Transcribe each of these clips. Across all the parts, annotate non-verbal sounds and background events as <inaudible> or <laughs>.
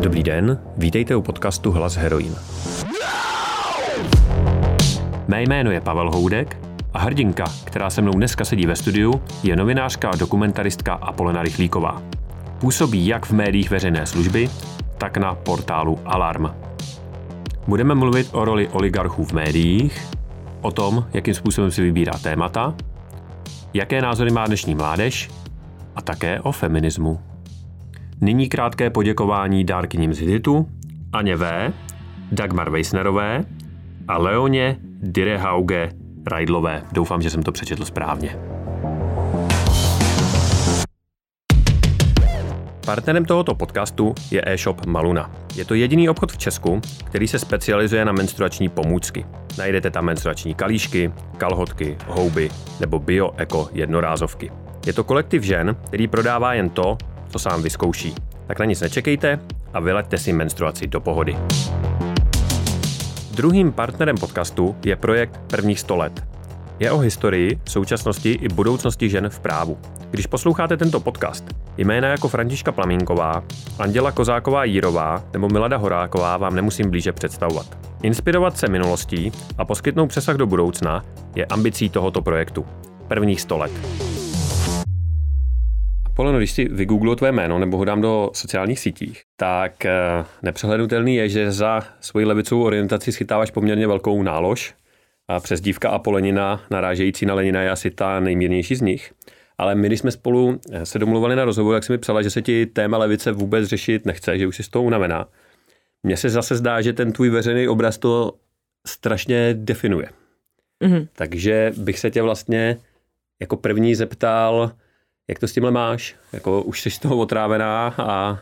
Dobrý den, vítejte u podcastu Hlas heroin. Mé jméno je Pavel Houdek a hrdinka, která se mnou dneska sedí ve studiu, je novinářka a dokumentaristka Apolena Rychlíková. Působí jak v médiích veřejné služby, tak na portálu Alarm. Budeme mluvit o roli oligarchů v médiích, o tom, jakým způsobem si vybírá témata, jaké názory má dnešní mládež a také o feminismu. Nyní krátké poděkování dárkyním z Hiditu, Aně V., Dagmar Weissnerové a Leoně Direhauge Rajdlové. Doufám, že jsem to přečetl správně. Partnerem tohoto podcastu je e-shop Maluna. Je to jediný obchod v Česku, který se specializuje na menstruační pomůcky. Najdete tam menstruační kalíšky, kalhotky, houby nebo bio-eko jednorázovky. Je to kolektiv žen, který prodává jen to, co sám vyzkouší. Tak na nic nečekejte a vyleďte si menstruaci do pohody. Druhým partnerem podcastu je projekt Prvních 100 let. Je o historii, současnosti i budoucnosti žen v právu. Když posloucháte tento podcast, jména jako Františka Plamínková, Anděla Kozáková Jírová nebo Milada Horáková vám nemusím blíže představovat. Inspirovat se minulostí a poskytnout přesah do budoucna je ambicí tohoto projektu. Prvních 100 let. Poleno, když si vygooglu tvé jméno nebo ho dám do sociálních sítích, tak eh, nepřehlednutelný je, že za svoji levicovou orientaci schytáváš poměrně velkou nálož. A přezdívka Apolenina, narážející na Lenina, je asi ta nejmírnější z nich. Ale my, když jsme spolu eh, se domluvali na rozhovor, tak si mi psala, že se ti téma levice vůbec řešit nechce, že už si z toho unavená. Mně se zase zdá, že ten tvůj veřejný obraz to strašně definuje. Mm-hmm. Takže bych se tě vlastně jako první zeptal, jak to s tímhle máš? Jako už jsi z toho otrávená a...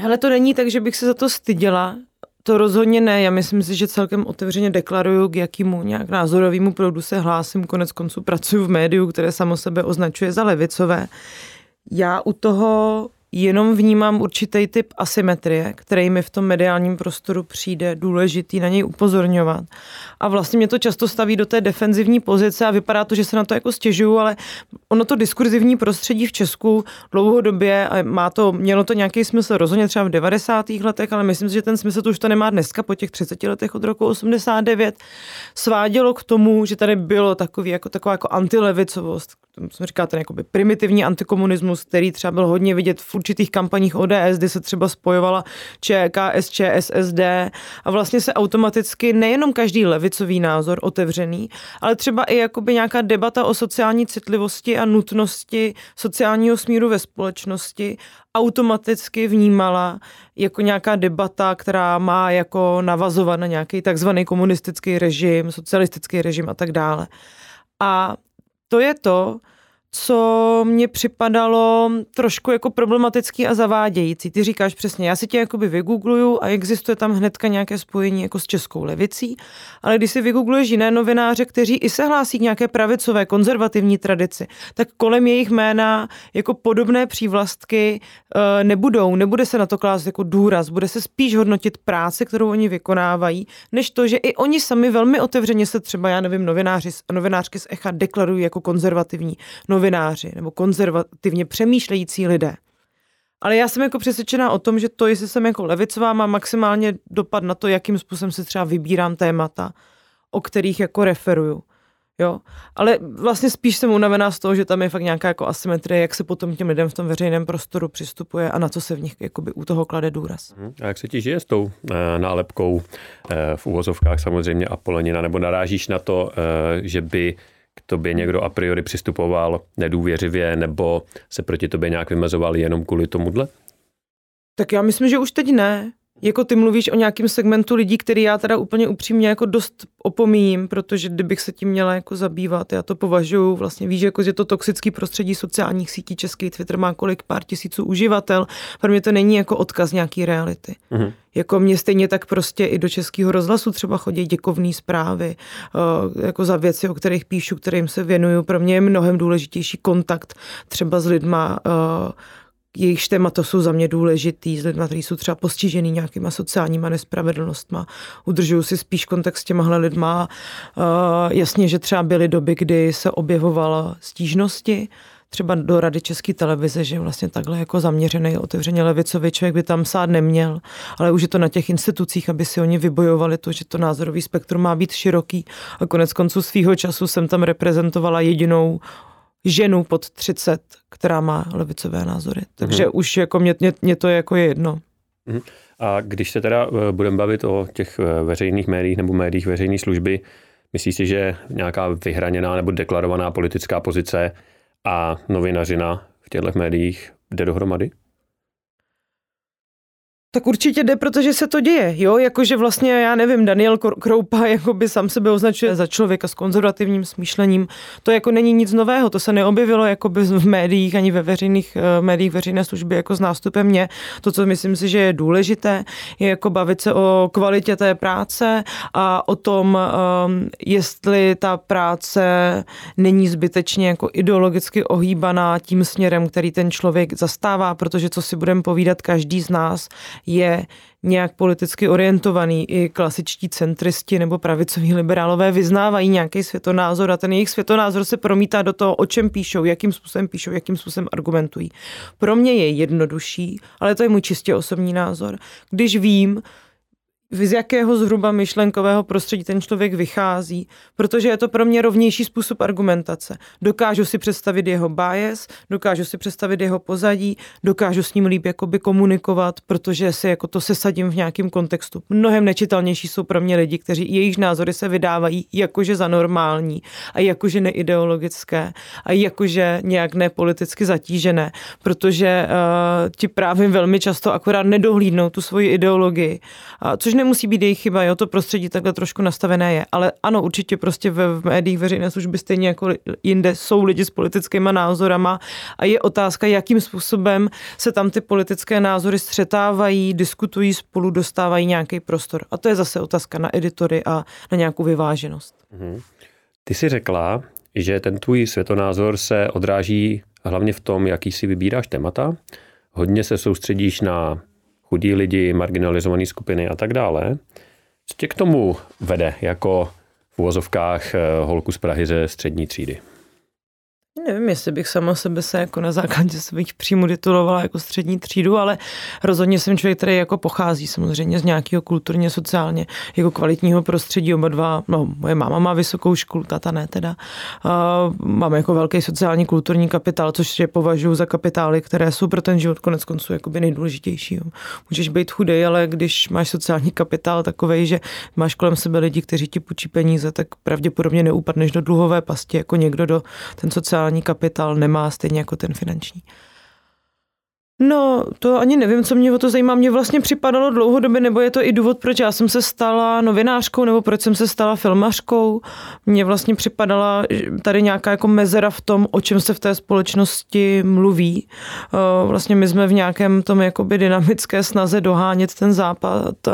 Hele, to není tak, že bych se za to styděla. To rozhodně ne. Já myslím si, že celkem otevřeně deklaruju, k jakému nějak názorovému proudu se hlásím. Konec konců pracuji v médiu, které samo sebe označuje za levicové. Já u toho jenom vnímám určitý typ asymetrie, který mi v tom mediálním prostoru přijde důležitý na něj upozorňovat. A vlastně mě to často staví do té defenzivní pozice a vypadá to, že se na to jako stěžuju, ale ono to diskurzivní prostředí v Česku dlouhodobě a má to, mělo to nějaký smysl rozhodně třeba v 90. letech, ale myslím si, že ten smysl to už to nemá dneska po těch 30 letech od roku 89, svádělo k tomu, že tady bylo takový, jako, taková jako antilevicovost, jsem říká ten jakoby primitivní antikomunismus, který třeba byl hodně vidět v určitých kampaních ODS, kdy se třeba spojovala ČKS, ČSSD a vlastně se automaticky nejenom každý levicový názor otevřený, ale třeba i jakoby nějaká debata o sociální citlivosti a nutnosti sociálního smíru ve společnosti automaticky vnímala jako nějaká debata, která má jako navazovat na nějaký takzvaný komunistický režim, socialistický režim a tak dále. A to je to, co mě připadalo trošku jako problematický a zavádějící. Ty říkáš přesně, já si tě jakoby vygoogluju a existuje tam hnedka nějaké spojení jako s českou levicí, ale když si vygoogluješ jiné novináře, kteří i se hlásí k nějaké pravicové konzervativní tradici, tak kolem jejich jména jako podobné přívlastky e, nebudou, nebude se na to klást jako důraz, bude se spíš hodnotit práce, kterou oni vykonávají, než to, že i oni sami velmi otevřeně se třeba, já nevím, novináři, novinářky z ECHA deklarují jako konzervativní. novináři nebo konzervativně přemýšlející lidé. Ale já jsem jako přesvědčená o tom, že to, jestli jsem jako levicová, má maximálně dopad na to, jakým způsobem si třeba vybírám témata, o kterých jako referuju. Jo, ale vlastně spíš jsem unavená z toho, že tam je fakt nějaká jako asymetrie, jak se potom těm lidem v tom veřejném prostoru přistupuje a na co se v nich jakoby u toho klade důraz. Mhm. A jak se ti žije s tou e, nálepkou e, v úvozovkách samozřejmě Apolenina, nebo narážíš na to, e, že by k tobě někdo a priori přistupoval nedůvěřivě nebo se proti tobě nějak vymezoval jenom kvůli tomuhle? Tak já myslím, že už teď ne. Jako ty mluvíš o nějakém segmentu lidí, který já teda úplně upřímně jako dost opomíním, protože kdybych se tím měla jako zabývat, já to považuji, vlastně víš, jako, že to toxický prostředí sociálních sítí, český Twitter má kolik pár tisíců uživatel, pro mě to není jako odkaz nějaký reality. Mm-hmm. Jako mě stejně tak prostě i do českého rozhlasu třeba chodí děkovné zprávy, uh, jako za věci, o kterých píšu, kterým se věnuju. Pro mě je mnohem důležitější kontakt třeba s lidma, uh, jejich témata jsou za mě důležitý, s lidmi, kteří jsou třeba postižený nějakýma sociálníma nespravedlnostma. Udržuju si spíš kontakt s těmahle lidma. Uh, jasně, že třeba byly doby, kdy se objevovala stížnosti, třeba do Rady České televize, že vlastně takhle jako zaměřený, otevřeně levicový člověk by tam sát neměl, ale už je to na těch institucích, aby si oni vybojovali to, že to názorový spektrum má být široký a konec konců svýho času jsem tam reprezentovala jedinou ženu pod 30, která má levicové názory. Takže mm-hmm. už jako mě, mě, mě to je jako jedno. Mm-hmm. A když se teda eh, budeme bavit o těch eh, veřejných médiích nebo médiích veřejné služby, myslíš si, že nějaká vyhraněná nebo deklarovaná politická pozice a novinařina v těchto médiích jde dohromady? Tak určitě jde, protože se to děje, jo, jakože vlastně, já nevím, Daniel Kroupa jakoby sám sebe označuje za člověka s konzervativním smýšlením, to jako není nic nového, to se neobjevilo jakoby v médiích, ani ve veřejných uh, médiích veřejné služby jako s nástupem mě, to, co myslím si, že je důležité, je jako bavit se o kvalitě té práce a o tom, um, jestli ta práce není zbytečně jako ideologicky ohýbaná tím směrem, který ten člověk zastává, protože co si budeme povídat každý z nás, je nějak politicky orientovaný. I klasičtí centristi nebo pravicoví liberálové vyznávají nějaký světonázor a ten jejich světonázor se promítá do toho, o čem píšou, jakým způsobem píšou, jakým způsobem argumentují. Pro mě je jednodušší, ale to je můj čistě osobní názor. Když vím, z jakého zhruba myšlenkového prostředí ten člověk vychází, protože je to pro mě rovnější způsob argumentace. Dokážu si představit jeho bias, dokážu si představit jeho pozadí, dokážu s ním líp jakoby komunikovat, protože si jako to sesadím v nějakém kontextu. Mnohem nečitelnější jsou pro mě lidi, kteří jejich názory se vydávají jakože za normální a jakože neideologické a jakože nějak nepoliticky zatížené, protože uh, ti právě velmi často akorát nedohlídnou tu svoji ideologii, uh, což ne nemusí být jejich chyba, jo, to prostředí takhle trošku nastavené je. Ale ano, určitě prostě ve v médiích veřejné služby stejně jako jinde jsou lidi s politickými názorama a je otázka, jakým způsobem se tam ty politické názory střetávají, diskutují spolu, dostávají nějaký prostor. A to je zase otázka na editory a na nějakou vyváženost. Mhm. Ty jsi řekla, že ten tvůj světonázor se odráží hlavně v tom, jaký si vybíráš témata. Hodně se soustředíš na chudí lidi, marginalizované skupiny a tak dále. Co tě k tomu vede jako v uvozovkách eh, holku z Prahy ze střední třídy? Nevím, jestli bych sama sebe se jako na základě svých příjmů titulovala jako střední třídu, ale rozhodně jsem člověk, který jako pochází samozřejmě z nějakého kulturně, sociálně jako kvalitního prostředí. Oba dva, no, moje máma má vysokou školu, tata ne teda. Uh, mám jako velký sociální kulturní kapitál, což je považuji za kapitály, které jsou pro ten život konec konců jakoby nejdůležitější. Můžeš být chudej, ale když máš sociální kapitál takový, že máš kolem sebe lidi, kteří ti půjčí peníze, tak pravděpodobně neupadneš do dluhové pasti jako někdo do ten sociální sociální kapitál nemá stejně jako ten finanční. No, to ani nevím, co mě o to zajímá. Mně vlastně připadalo dlouhodobě, nebo je to i důvod, proč já jsem se stala novinářkou, nebo proč jsem se stala filmařkou. Mně vlastně připadala tady nějaká jako mezera v tom, o čem se v té společnosti mluví. Eh, vlastně my jsme v nějakém tom jakoby dynamické snaze dohánět ten západ eh,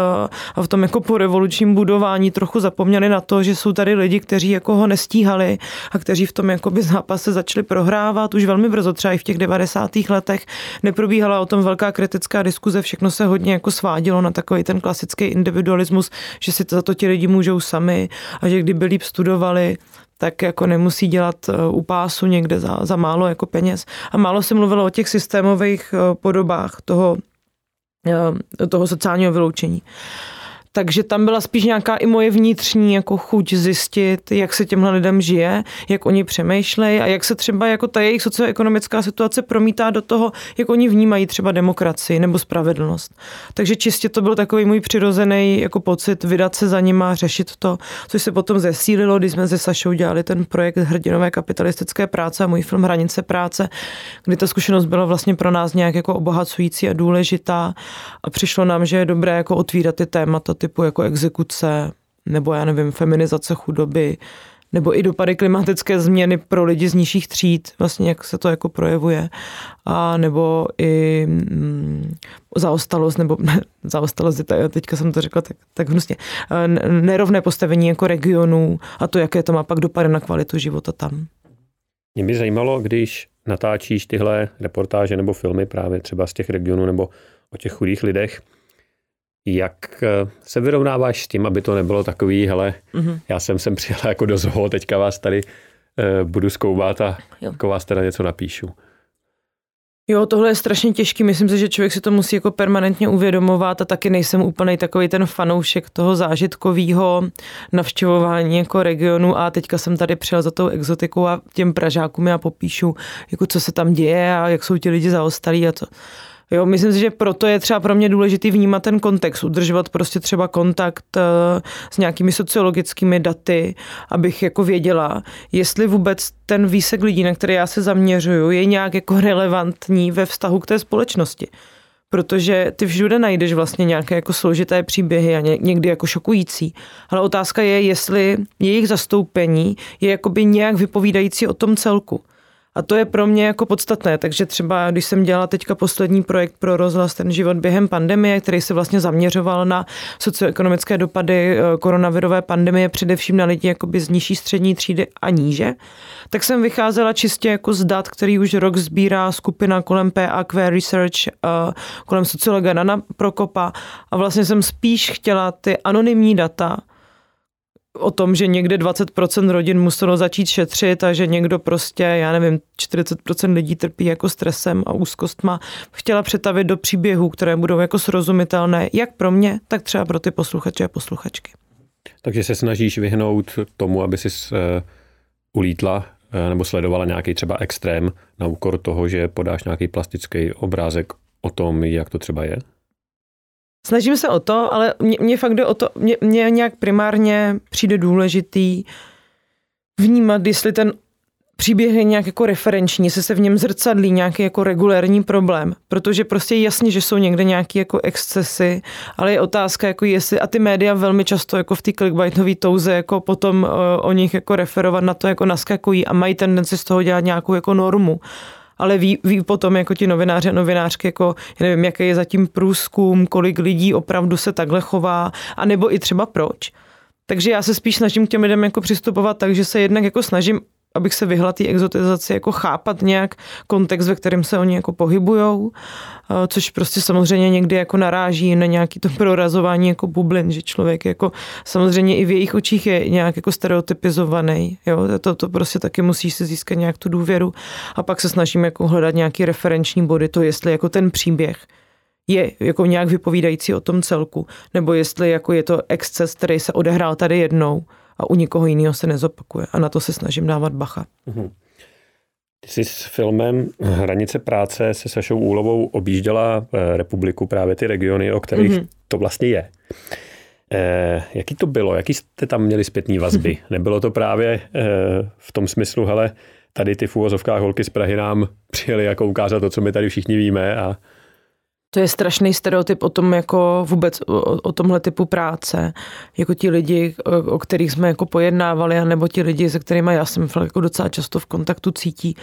a v tom jako po revolučním budování trochu zapomněli na to, že jsou tady lidi, kteří jako ho nestíhali a kteří v tom jakoby zápase začali prohrávat už velmi brzo, třeba i v těch 90. letech. Neprobí probíhala o tom velká kritická diskuze, všechno se hodně jako svádělo na takový ten klasický individualismus, že si to za to ti lidi můžou sami a že kdyby líp studovali, tak jako nemusí dělat eh, u pásu někde za, za málo jako peněz. A málo se mluvilo o těch systémových eh, podobách toho, eh, toho sociálního vyloučení. Takže tam byla spíš nějaká i moje vnitřní jako chuť zjistit, jak se těmhle lidem žije, jak oni přemýšlejí a jak se třeba jako ta jejich socioekonomická situace promítá do toho, jak oni vnímají třeba demokracii nebo spravedlnost. Takže čistě to byl takový můj přirozený jako pocit vydat se za nima, řešit to, což se potom zesílilo, když jsme se Sašou dělali ten projekt Hrdinové kapitalistické práce a můj film Hranice práce, kdy ta zkušenost byla vlastně pro nás nějak jako obohacující a důležitá a přišlo nám, že je dobré jako otvírat ty témata typu jako exekuce, nebo já nevím, feminizace chudoby, nebo i dopady klimatické změny pro lidi z nižších tříd, vlastně jak se to jako projevuje, a nebo i mm, zaostalost, nebo <laughs> ne, zaostalost, teďka jsem to řekla tak, tak hnusně, nerovné postavení jako regionů a to, jaké to má pak dopady na kvalitu života tam. Mě by zajímalo, když natáčíš tyhle reportáže nebo filmy právě třeba z těch regionů nebo o těch chudých lidech, jak eh, se vyrovnáváš s tím, aby to nebylo takový, hele, mm-hmm. já jsem sem přijela jako do zoo, teďka vás tady eh, budu zkoumat a jako vás teda něco napíšu. Jo, tohle je strašně těžký. Myslím si, že člověk si to musí jako permanentně uvědomovat a taky nejsem úplně takový ten fanoušek toho zážitkového navštěvování jako regionu a teďka jsem tady přijel za tou exotikou a těm Pražákům já popíšu, jako co se tam děje a jak jsou ti lidi zaostalí a co. Jo, myslím si, že proto je třeba pro mě důležitý vnímat ten kontext, udržovat prostě třeba kontakt uh, s nějakými sociologickými daty, abych jako věděla, jestli vůbec ten výsek lidí, na které já se zaměřuju, je nějak jako relevantní ve vztahu k té společnosti protože ty všude najdeš vlastně nějaké jako složité příběhy a někdy jako šokující. Ale otázka je, jestli jejich zastoupení je jakoby nějak vypovídající o tom celku. A to je pro mě jako podstatné, takže třeba když jsem dělala teďka poslední projekt pro rozhlas Ten život během pandemie, který se vlastně zaměřoval na socioekonomické dopady eh, koronavirové pandemie, především na lidi jakoby z nižší střední třídy a níže, tak jsem vycházela čistě jako z dat, který už rok sbírá skupina kolem PAQ Research, eh, kolem sociologa Nana Prokopa. A vlastně jsem spíš chtěla ty anonymní data o tom, že někde 20% rodin muselo začít šetřit a že někdo prostě, já nevím, 40% lidí trpí jako stresem a úzkostma, chtěla přetavit do příběhů, které budou jako srozumitelné, jak pro mě, tak třeba pro ty posluchače a posluchačky. Takže se snažíš vyhnout tomu, aby si uh, ulítla uh, nebo sledovala nějaký třeba extrém na úkor toho, že podáš nějaký plastický obrázek o tom, jak to třeba je? Snažím se o to, ale mě, mě fakt jde o to, mě, mě nějak primárně přijde důležitý vnímat, jestli ten příběh je nějak jako referenční, jestli se v něm zrcadlí nějaký jako regulérní problém, protože prostě je jasně, že jsou někde nějaké jako excesy, ale je otázka, jako jestli, a ty média velmi často jako v té clickbaitové touze jako potom uh, o nich jako referovat na to jako naskakují a mají tendenci z toho dělat nějakou jako normu ale ví, ví potom jako ti novináři a novinářky, jako já nevím, jaký je zatím průzkum, kolik lidí opravdu se takhle chová, a nebo i třeba proč. Takže já se spíš snažím k těm lidem jako přistupovat tak, že se jednak jako snažím abych se vyhla té exotizaci, jako chápat nějak kontext, ve kterém se oni jako pohybujou, eh, což prostě samozřejmě někdy jako naráží na nějaký to prorazování jako bublin, že člověk jako samozřejmě i v jejich očích je nějak jako stereotypizovaný, jo, to, to prostě taky musí si získat nějak tu důvěru. A pak se snažím jako hledat nějaký referenční body, to jestli jako ten příběh je jako nějak vypovídající o tom celku, nebo jestli jako je to exces, který se odehrál tady jednou, a u nikoho jiného se nezopakuje. A na to se snažím dávat bacha. Mm-hmm. Ty jsi s filmem Hranice práce se Sašou Úlovou objížděla eh, republiku, právě ty regiony, o kterých mm-hmm. to vlastně je. Eh, jaký to bylo? Jaký jste tam měli zpětní vazby? Nebylo to právě eh, v tom smyslu, hele, tady ty v úvozovkách holky z Prahy nám přijeli jako ukázat to, co my tady všichni víme a to je strašný stereotyp o tom, jako vůbec o, o tomhle typu práce. Jako ti lidi, o, o kterých jsme jako pojednávali, nebo ti lidi, se kterými já jsem jako docela často v kontaktu cítí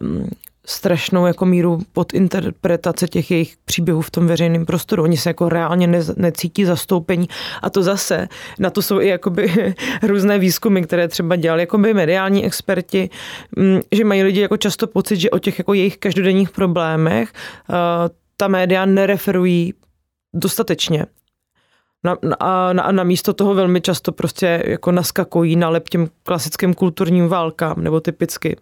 um, strašnou jako míru podinterpretace těch jejich příběhů v tom veřejném prostoru. Oni se jako reálně ne, necítí zastoupení a to zase, na to jsou i jakoby <laughs> různé výzkumy, které třeba dělali jakoby mediální experti, um, že mají lidi jako často pocit, že o těch jako jejich každodenních problémech uh, ta média nereferují dostatečně. Na, na, na, na místo toho velmi často prostě jako naskakují na lep těm klasickým kulturním válkám, nebo typicky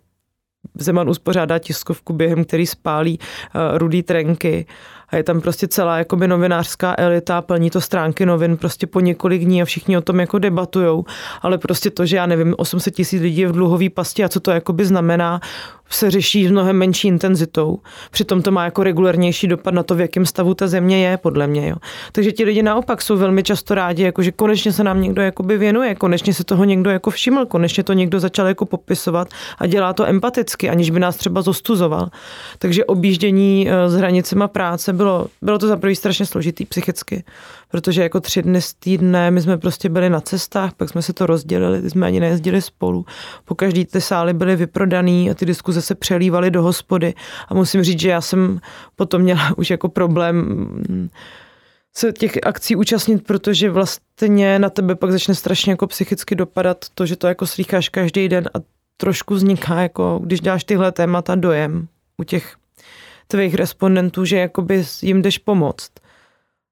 Zeman uspořádá tiskovku, během který spálí uh, rudý trenky a je tam prostě celá jakoby novinářská elita, plní to stránky novin prostě po několik dní a všichni o tom jako debatujou, ale prostě to, že já nevím, 800 tisíc lidí je v dluhový pasti a co to jakoby znamená, se řeší s mnohem menší intenzitou. Přitom to má jako regulárnější dopad na to, v jakém stavu ta země je, podle mě. Jo. Takže ti lidi naopak jsou velmi často rádi, jako že konečně se nám někdo jakoby věnuje, konečně se toho někdo jako všiml, konečně to někdo začal jako popisovat a dělá to empaticky, aniž by nás třeba zostuzoval. Takže objíždění eh, s hranicema práce bylo, bylo to za prvý strašně složitý psychicky, protože jako tři dny z týdne my jsme prostě byli na cestách, pak jsme se to rozdělili, ty jsme ani nejezdili spolu. Po každý ty sály byly vyprodaný a ty diskuze se přelívaly do hospody a musím říct, že já jsem potom měla už jako problém mm, se těch akcí účastnit, protože vlastně na tebe pak začne strašně jako psychicky dopadat to, že to jako slýcháš každý den a trošku vzniká jako, když dáš tyhle témata dojem u těch tvých respondentů, že jakoby jim jdeš pomoct.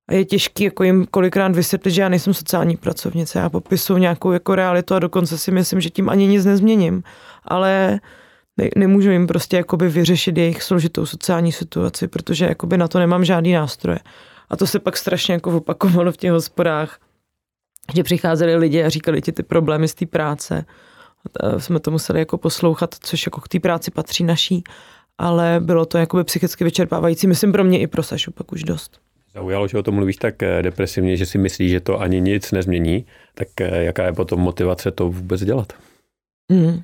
A je těžký jako jim kolikrát vysvětlit, že já nejsem sociální pracovnice, já popisuju nějakou jako realitu a dokonce si myslím, že tím ani nic nezměním. Ale ne, nemůžu jim prostě jakoby vyřešit jejich složitou sociální situaci, protože jakoby na to nemám žádný nástroje. A to se pak strašně jako opakovalo v těch hospodách, že přicházeli lidi a říkali ti ty problémy z té práce. A jsme to museli jako poslouchat, což jako k té práci patří naší, ale bylo to jakoby psychicky vyčerpávající, myslím pro mě i pro Sašu pak už dost. Zaujalo, že o tom mluvíš tak eh, depresivně, že si myslíš, že to ani nic nezmění, tak eh, jaká je potom motivace to vůbec dělat? Mm.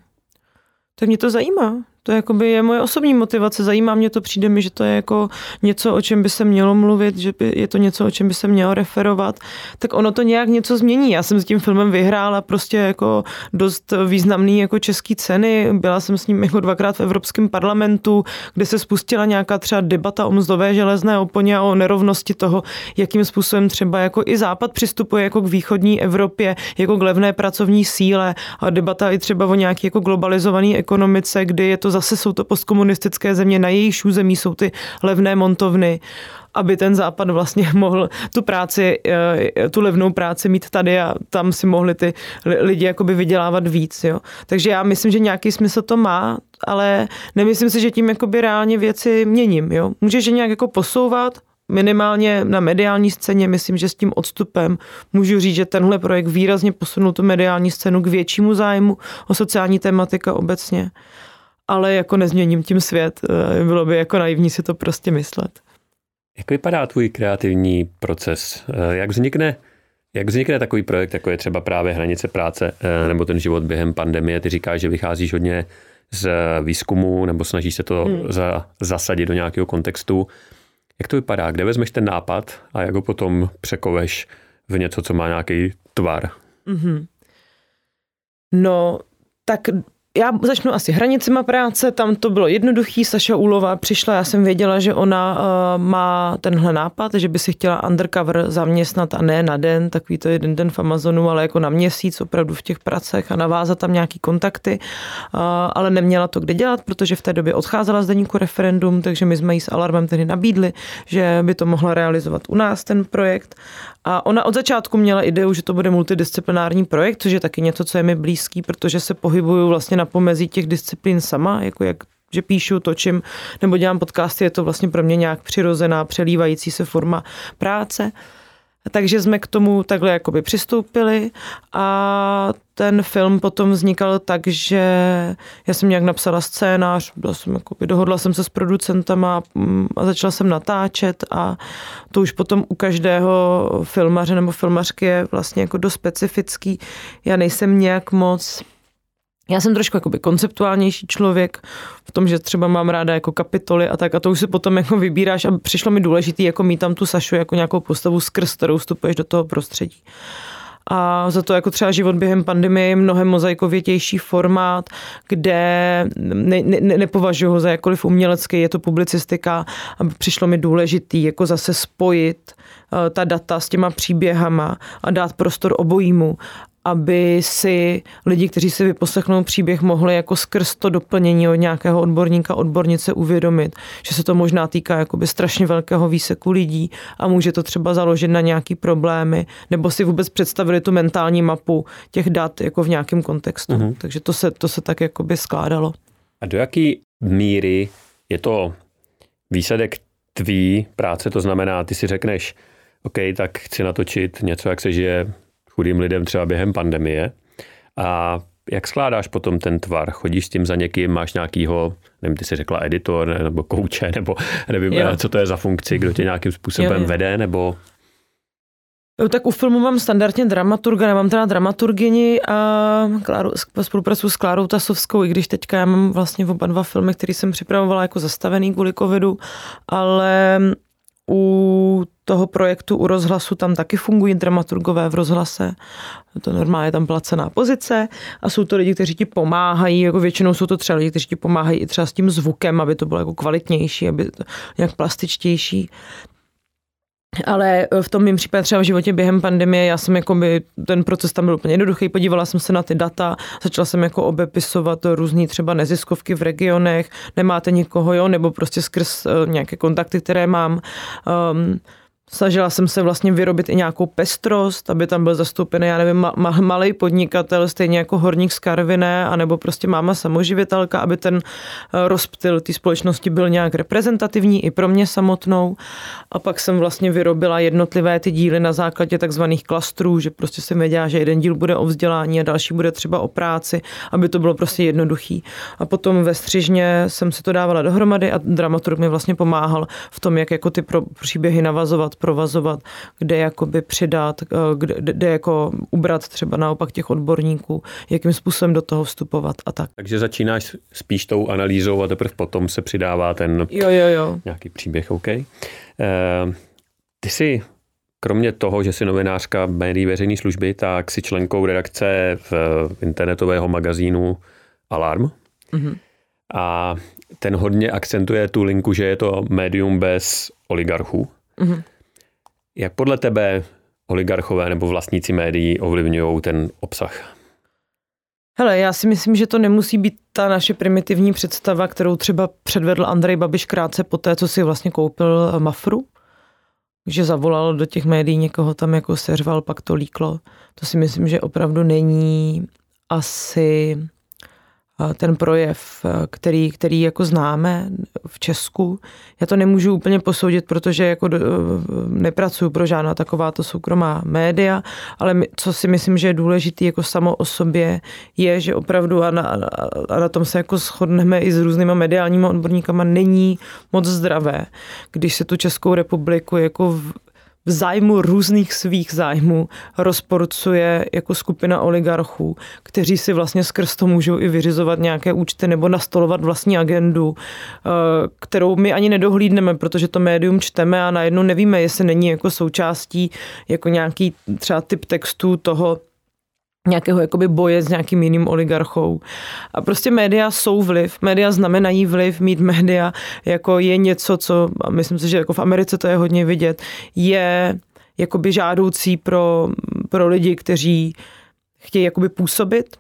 Tak mě to zajímá. To je, jakoby, je moje osobní motivace, zajímá mě to, přijde mi, že to je jako něco, o čem by se mělo mluvit, že by, je to něco, o čem by se mělo referovat, tak ono to nějak něco změní. Já jsem s tím filmem vyhrála prostě jako dost významný jako český ceny, byla jsem s ním jako dvakrát v Evropském parlamentu, kde se spustila nějaká třeba debata o mzdové železné oponě a o nerovnosti toho, jakým způsobem třeba jako i Západ přistupuje jako k východní Evropě, jako k levné pracovní síle. A debata i třeba o nějaký jako globalizované ekonomice, kdy je to zase jsou to postkomunistické země, na jejich území jsou ty levné montovny aby ten západ vlastně <laughs> mohl tu práci, eh, tu levnou práci mít tady a tam si mohli ty lidi jakoby vydělávat víc. Jo. Takže já myslím, že nějaký smysl to má, ale nemyslím si, že tím jakoby reálně věci měním. Jo. Můžeš je nějak jako posouvat, minimálně na mediální scéně, myslím, že s tím odstupem můžu říct, že tenhle projekt výrazně posunul tu mediální scénu k většímu zájmu o sociální tématika obecně ale jako nezměním tím svět. Eh, bylo by jako naivní si to prostě myslet. Jak vypadá tvůj kreativní proces? Eh, jak vznikne, jak vznikne takový projekt, jako je třeba právě Hranice práce eh, nebo ten život během pandemie? Ty říkáš, že vycházíš hodně z výzkumu nebo snažíš se to hmm. za, zasadit do nějakého kontextu. Jak to vypadá? Kde vezmeš ten nápad a jak ho potom překoveš v něco, co má nějaký tvar? Mm-hmm. No, tak já začnu asi hranicima práce, tam to bylo jednoduchý, Saša Úlova přišla, já jsem věděla, že ona uh, má tenhle nápad, že by si chtěla undercover zaměstnat a ne na den, takový to jeden den v Amazonu, ale jako na měsíc opravdu v těch pracech a navázat tam nějaký kontakty, uh, ale neměla to kde dělat, protože v té době odcházela z deníku referendum, takže my jsme jí s Alarmem tedy nabídli, že by to mohla realizovat u nás ten projekt. A ona od začátku měla ideu, že to bude multidisciplinární projekt, což je taky něco, co je mi blízký, protože se pohybuju vlastně na pomezí těch disciplín sama, jako jak že píšu, točím nebo dělám podcasty, je to vlastně pro mě nějak přirozená, přelívající se forma práce. Takže jsme k tomu takhle jakoby přistoupili a ten film potom vznikal tak, že já jsem nějak napsala scénář, byla jsem jakoby, dohodla jsem se s producentama mm, a začala jsem natáčet a to už potom u každého filmaře nebo filmařky je vlastně jako dost specifický. Já nejsem nějak moc já jsem trošku jakoby konceptuálnější člověk v tom, že třeba mám ráda jako kapitoly a tak a to už si potom jako vybíráš a přišlo mi důležitý jako mít tam tu Sašu jako nějakou postavu skrz, kterou vstupuješ do toho prostředí. A za to jako třeba život během pandemie je mnohem mozaikovětější formát, kde ne, ne, nepovažuji ho za jakkoliv umělecký, je to publicistika a přišlo mi důležitý jako zase spojit eh, ta data s těma příběhama a dát prostor obojímu aby si lidi, kteří si vyposlechnou příběh, mohli jako skrz to doplnění od nějakého odborníka, odbornice uvědomit, že se to možná týká jakoby strašně velkého výseku lidí a může to třeba založit na nějaký problémy, nebo si vůbec představili tu mentální mapu těch dat jako v nějakém kontextu. Uh-huh. Takže to se, to se tak jakoby skládalo. A do jaký míry je to výsledek tvý práce, to znamená, ty si řekneš, OK, tak chci natočit něco, jak se žije chudým lidem třeba během pandemie. A jak skládáš potom ten tvar? Chodíš s tím za někým, máš nějakýho, nevím, ty jsi řekla editor nebo kouče, nebo nevím, jo. co to je za funkci, kdo tě nějakým způsobem jo, jo. vede, nebo Jo, tak u filmu mám standardně dramaturga, nemám teda dramaturgini a Kláru, spolupracuji s Klárou Tasovskou, i když teďka já mám vlastně oba dva filmy, které jsem připravovala jako zastavený kvůli covidu, ale u toho projektu u rozhlasu tam taky fungují dramaturgové v rozhlase. To normálně tam placená pozice a jsou to lidi, kteří ti pomáhají, jako většinou jsou to třeba lidi, kteří ti pomáhají i třeba s tím zvukem, aby to bylo jako kvalitnější, aby to nějak plastičtější. Ale v tom mém případě třeba v životě během pandemie, já jsem jako by, ten proces tam byl úplně jednoduchý, podívala jsem se na ty data, začala jsem jako obepisovat různý třeba neziskovky v regionech, nemáte někoho, jo, nebo prostě skrz uh, nějaké kontakty, které mám. Um, Snažila jsem se vlastně vyrobit i nějakou pestrost, aby tam byl zastoupený, já nevím, ma- ma- malý podnikatel, stejně jako horník z Karviné, anebo prostě máma samoživitelka, aby ten eh, rozptyl té společnosti byl nějak reprezentativní i pro mě samotnou. A pak jsem vlastně vyrobila jednotlivé ty díly na základě takzvaných klastrů, že prostě jsem věděla, že jeden díl bude o vzdělání a další bude třeba o práci, aby to bylo prostě jednoduchý. A potom ve střižně jsem si to dávala dohromady a dramaturg mi vlastně pomáhal v tom, jak jako ty pro, příběhy navazovat provazovat, kde jakoby přidat, eh, kde, kde jako ubrat třeba naopak těch odborníků, jakým způsobem do toho vstupovat a tak. Takže začínáš spíš tou analýzou a teprve potom se přidává ten jo, jo, jo. nějaký příběh, OK. Uh, ty jsi Kromě toho, že jsi novinářka médií veřejné služby, tak si členkou redakce v internetového magazínu Alarm. Mm-hmm. A ten hodně akcentuje tu linku, že je to médium bez oligarchů. Mm-hmm. Jak podle tebe oligarchové nebo vlastníci médií ovlivňují ten obsah? Hele, já si myslím, že to nemusí být ta naše primitivní představa, kterou třeba předvedl Andrej Babiš krátce po té, co si vlastně koupil Mafru, že zavolal do těch médií někoho tam jako seřval, pak to líklo. To si myslím, že opravdu není asi ten projev, který, který jako známe v Česku. Já to nemůžu úplně posoudit, protože jako nepracuju pro žádná takováto soukromá média, ale co si myslím, že je důležité jako samo o sobě, je, že opravdu a na, a na tom se jako shodneme i s různýma mediálníma odborníkama, není moc zdravé, když se tu Českou republiku jako v, v zájmu různých svých zájmů rozporcuje jako skupina oligarchů, kteří si vlastně skrz to můžou i vyřizovat nějaké účty nebo nastolovat vlastní agendu, eh, kterou my ani nedohlídneme, protože to médium čteme a najednou nevíme, jestli není jako součástí jako nějaký třeba typ textu toho, nějakého jakoby boje s nějakým jiným oligarchou. A prostě média jsou vliv, média znamenají vliv, mít média jako je něco, co, a myslím si, že jako v Americe to je hodně vidět, je jakoby žádoucí pro, pro lidi, kteří chtějí jakoby působit,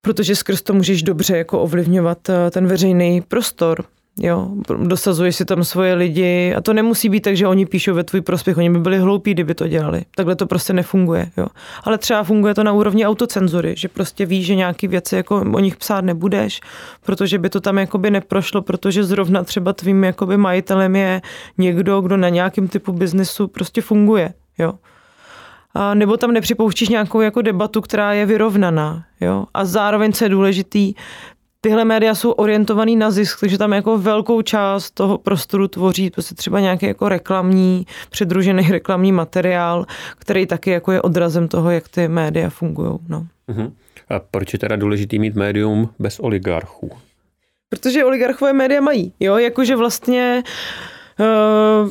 protože skrz to můžeš dobře jako ovlivňovat eh, ten veřejný prostor. Jo, dosazuješ si tam svoje lidi a to nemusí být tak, že oni píšou ve tvůj prospěch, oni by byli hloupí, kdyby to dělali. Takhle to prostě nefunguje. Jo. Ale třeba funguje to na úrovni autocenzury, že prostě víš, že nějaký věci jako o nich psát nebudeš, protože by to tam jakoby neprošlo, protože zrovna třeba tvým jakoby majitelem je někdo, kdo na nějakém typu biznesu prostě funguje. Jo. A nebo tam nepřipouštíš nějakou jako debatu, která je vyrovnaná. Jo? A zároveň, co je důležitý, tyhle média jsou orientovaný na zisk, takže tam jako velkou část toho prostoru tvoří prostě třeba nějaký jako reklamní, předružený <laughs> reklamní materiál, který taky jako je odrazem toho, jak ty média fungují. No. Uh-huh. A proč je teda důležitý mít médium bez oligarchů? Protože oligarchové média mají, jo, jakože vlastně uh,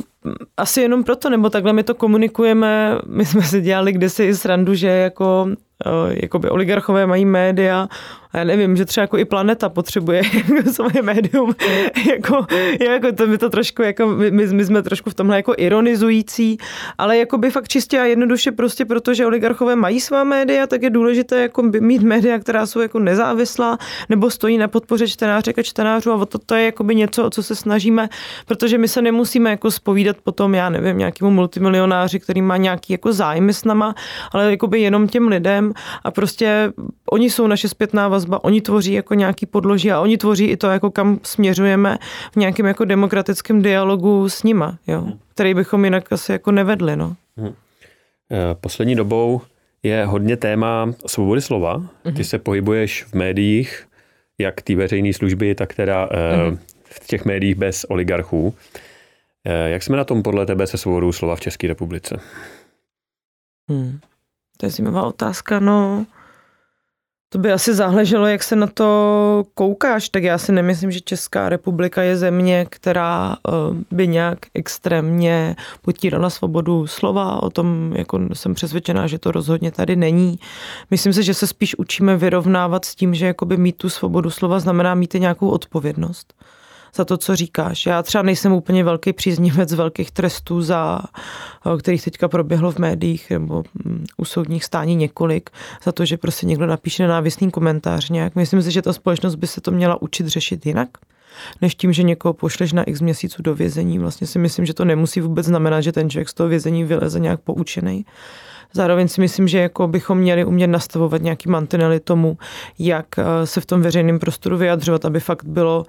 asi jenom proto, nebo takhle my to komunikujeme, my jsme si dělali kdysi i srandu, že jako uh, jakoby oligarchové mají média, já nevím, že třeba jako i planeta potřebuje jako <laughs> svoje médium, <laughs> jako, jako to by to trošku, jako my, my, jsme trošku v tomhle jako ironizující, ale jako by fakt čistě a jednoduše prostě protože oligarchové mají svá média, tak je důležité jako mít média, která jsou jako nezávislá nebo stojí na podpoře čtenářek a čtenářů. A to, to je jako by něco, o co se snažíme, protože my se nemusíme jako spovídat potom, já nevím, nějakému multimilionáři, který má nějaký jako zájmy s náma, ale jako by jenom těm lidem. A prostě oni jsou naše zpětná vazba, oni tvoří jako nějaký podloží a oni tvoří i to, jako kam směřujeme v nějakém jako demokratickém dialogu s nima, jo, hmm. který bychom jinak asi jako nevedli, no. Hmm. Poslední dobou je hodně téma svobody slova. Ty hmm. se pohybuješ v médiích, jak ty veřejné služby, tak teda hmm. v těch médiích bez oligarchů. Jak jsme na tom podle tebe se svobodou slova v České republice? Hmm. To je zajímavá otázka, no. To by asi záleželo, jak se na to koukáš, tak já si nemyslím, že Česká republika je země, která eh, by nějak extrémně potírala svobodu slova. O tom jako jsem přesvědčená, že to rozhodně tady není. Myslím si, že se spíš učíme vyrovnávat s tím, že jakoby mít tu svobodu slova znamená mít i nějakou odpovědnost za to, co říkáš. Já třeba nejsem úplně velký příznivec velkých trestů, za, eh, kterých teďka proběhlo v médiích nebo mm, u soudních stání několik, za to, že prostě někdo napíše nenávistný komentář nějak. Myslím si, že ta společnost by se to měla učit řešit jinak. než tím, že někoho pošleš na x měsíců do vězení. Vlastně si myslím, že to nemusí vůbec znamenat, že ten člověk z toho vězení vyleze nějak poučený. Zároveň si myslím, že jako bychom měli umět nastavovat nějaký mantinely tomu, jak eh, se v tom veřejném prostoru vyjadřovat, aby fakt bylo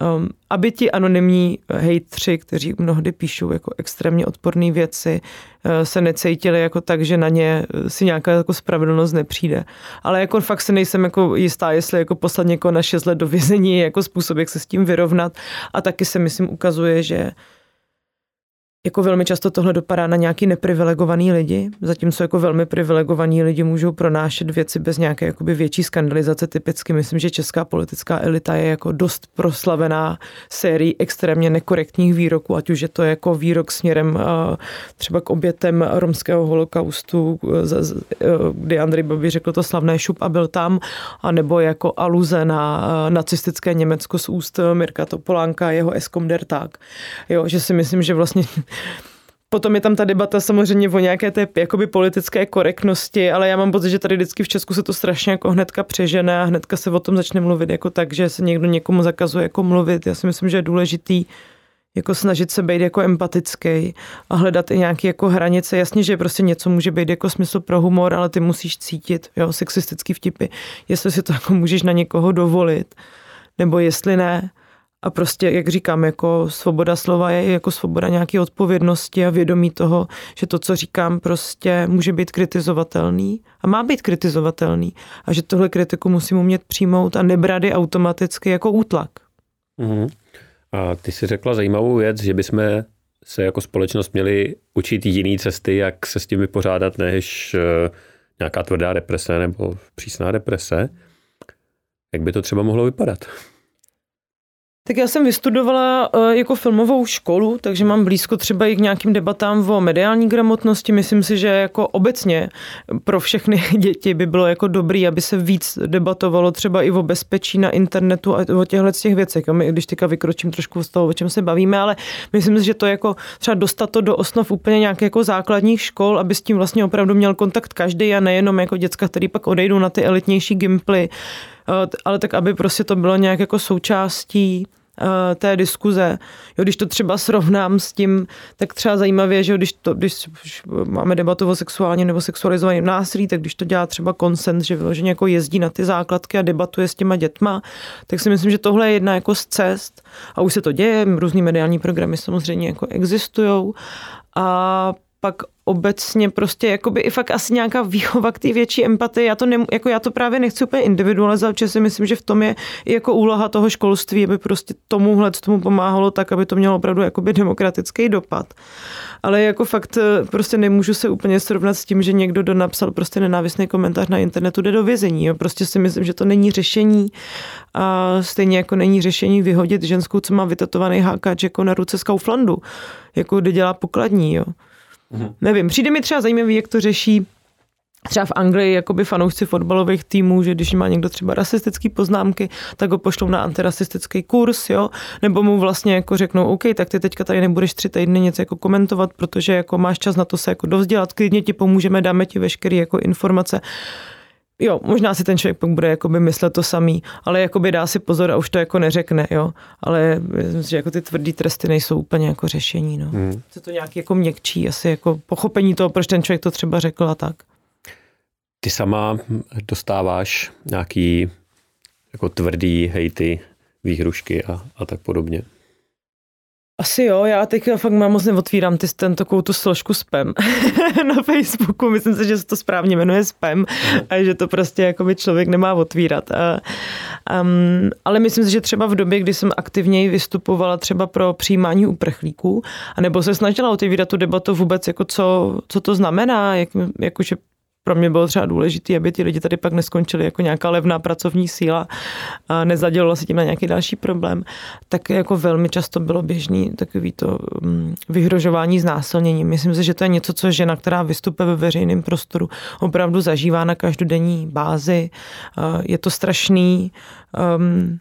Um, aby ti anonymní hejtři, kteří mnohdy píšou jako extrémně odporné věci, uh, se necítili jako tak, že na ně uh, si nějaká jako spravedlnost nepřijde. Ale jako fakt se nejsem jako jistá, jestli jako poslat někoho na 6 let do vězení je jako způsob, jak se s tím vyrovnat. A taky se myslím ukazuje, že jako velmi často tohle dopadá na nějaký neprivilegovaný lidi, zatímco jako velmi privilegovaní lidi můžou pronášet věci bez nějaké jakoby větší skandalizace. Typicky myslím, že česká politická elita je jako dost proslavená sérií extrémně nekorektních výroků, ať už je to jako výrok směrem třeba k obětem romského holokaustu, kdy Andrej Babi řekl to slavné šup a byl tam, anebo jako aluze na nacistické Německo z úst Mirka Topolánka, jeho Eskomder tak. Jo, že si myslím, že vlastně Potom je tam ta debata samozřejmě o nějaké té jakoby politické korektnosti, ale já mám pocit, že tady vždycky v Česku se to strašně jako hnedka přežene a hnedka se o tom začne mluvit jako tak, že se někdo někomu zakazuje jako mluvit. Já si myslím, že je důležitý jako snažit se být jako empatický a hledat i nějaké jako hranice. Jasně, že prostě něco může být jako smysl pro humor, ale ty musíš cítit, jo, sexistický vtipy, jestli si to jako můžeš na někoho dovolit, nebo jestli ne. A prostě, jak říkám, jako svoboda slova je jako svoboda nějaké odpovědnosti a vědomí toho, že to, co říkám, prostě může být kritizovatelný a má být kritizovatelný a že tohle kritiku musím umět přijmout a nebrat je automaticky jako útlak. Mm-hmm. A ty si řekla zajímavou věc, že bychom se jako společnost měli učit jiný cesty, jak se s tím vypořádat, než eh, nějaká tvrdá represe nebo přísná represe. Jak by to třeba mohlo vypadat? Tak já jsem vystudovala eh, jako filmovou školu, takže mám blízko třeba i k nějakým debatám o mediální gramotnosti. Myslím si, že jako obecně pro všechny <laughs> děti by bylo jako dobrý, aby se víc debatovalo třeba i o bezpečí na internetu a o těchto těch věcech. My, když teďka vykročím trošku z toho, o čem se bavíme, ale myslím si, že to jako třeba dostat to do osnov úplně nějakých jako základních škol, aby s tím vlastně opravdu měl kontakt každý a nejenom jako děcka, který pak odejdou na ty elitnější gimply, ale tak aby prostě to bylo nějak jako součástí eh, té diskuze. Jo, když to třeba srovnám s tím, tak třeba zajímavě, že když, to, když máme debatu o sexuálním nebo sexualizovaném násilí, tak když to dělá třeba konsens, že vyloženě jako jezdí na ty základky a debatuje s těma dětma, tak si myslím, že tohle je jedna jako z cest a už se to děje, různý mediální programy samozřejmě jako existují a pak obecně prostě jakoby i fakt asi nějaká výchova k té větší empatii. Já to, ne, jako já to právě nechci úplně individualizovat, že si myslím, že v tom je jako úloha toho školství, aby prostě tomuhle tomu pomáhalo tak, aby to mělo opravdu jakoby demokratický dopad. Ale jako fakt eh, prostě nemůžu se úplně srovnat s tím, že někdo do napsal prostě nenávistný komentář na internetu jde do vězení. Jo. Prostě si myslím, že to není řešení a stejně jako není řešení vyhodit ženskou, co má vytetovaný hákač jako na ruce z Kauflandu, jako kdy dělá pokladní. Jo. Mm-hmm. Nevím, přijde mi třeba zajímavý, jak to řeší třeba v Anglii jakoby fanoušci fotbalových týmů, že když má někdo třeba rasistické poznámky, tak ho pošlou na antirasistický kurz, jo, nebo mu vlastně jako řeknou, OK, tak ty teďka tady nebudeš tři týdny nic jako komentovat, protože jako máš čas na to se jako dovzdělat, klidně ti pomůžeme, dáme ti veškeré jako informace jo, možná si ten člověk pak bude jakoby myslet to samý, ale jakoby dá si pozor a už to jako neřekne, jo. Ale myslím si, že jako ty tvrdý tresty nejsou úplně jako řešení, no. Hmm. Je to nějaký jako měkčí, asi jako pochopení toho, proč ten člověk to třeba řekl a tak. Ty sama dostáváš nějaký jako tvrdý hejty, výhrušky a, a tak podobně. Asi jo, já teď fakt mám moc neotvírám ty, ten takovou tu složku spam <laughs> na Facebooku, myslím si, že se to správně jmenuje spam a že to prostě jako by člověk nemá otvírat. A, um, ale myslím si, že třeba v době, kdy jsem aktivněji vystupovala třeba pro přijímání uprchlíků, anebo se snažila otevírat tu debatu vůbec, jako co, co to znamená, jak, jakože pro mě bylo třeba důležité, aby ti lidi tady pak neskončili jako nějaká levná pracovní síla a nezadělalo se tím na nějaký další problém, tak jako velmi často bylo běžný takový to mm, vyhrožování znásilnění. Myslím si, že to je něco, co žena, která vystupuje ve veřejném prostoru, opravdu zažívá na každodenní bázi. Je to strašný. Um,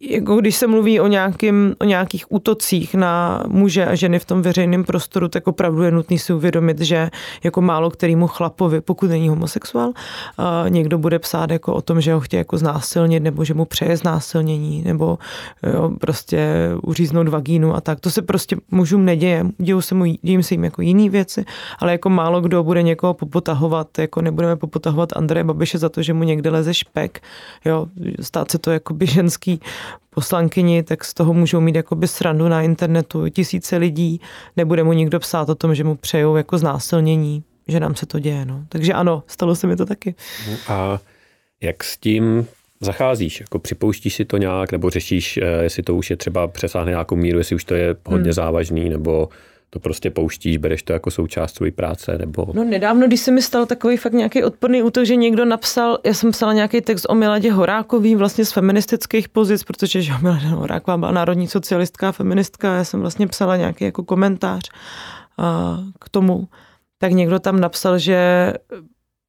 jako když se mluví o, nějakým, o nějakých útocích na muže a ženy v tom veřejném prostoru, tak opravdu je nutný si uvědomit, že jako málo kterýmu chlapovi, pokud není homosexuál, někdo bude psát jako o tom, že ho chtějí jako znásilnit, nebo že mu přeje znásilnění, nebo jo, prostě uříznout vagínu a tak. To se prostě mužům neděje. Dějou se mu, dějím se jim jako jiný věci, ale jako málo kdo bude někoho popotahovat, jako nebudeme popotahovat Andreje Babiše za to, že mu někde leze špek, jo, stát se to jako by ženský poslankyni, tak z toho můžou mít jakoby srandu na internetu tisíce lidí, nebude mu nikdo psát o tom, že mu přejou jako znásilnění, že nám se to děje. No. Takže ano, stalo se mi to taky. A jak s tím zacházíš? Jako připouštíš si to nějak, nebo řešíš, eh, jestli to už je třeba přesáhne nějakou míru, jestli už to je hodně hmm. závažný, nebo to prostě pouštíš, bereš to jako součást své práce, nebo... No nedávno, když se mi stal takový fakt nějaký odporný útok, že někdo napsal, já jsem psala nějaký text o Miladě Horákový vlastně z feministických pozic, protože že Milada Horáková byla národní socialistka feministka, já jsem vlastně psala nějaký jako komentář a, k tomu, tak někdo tam napsal, že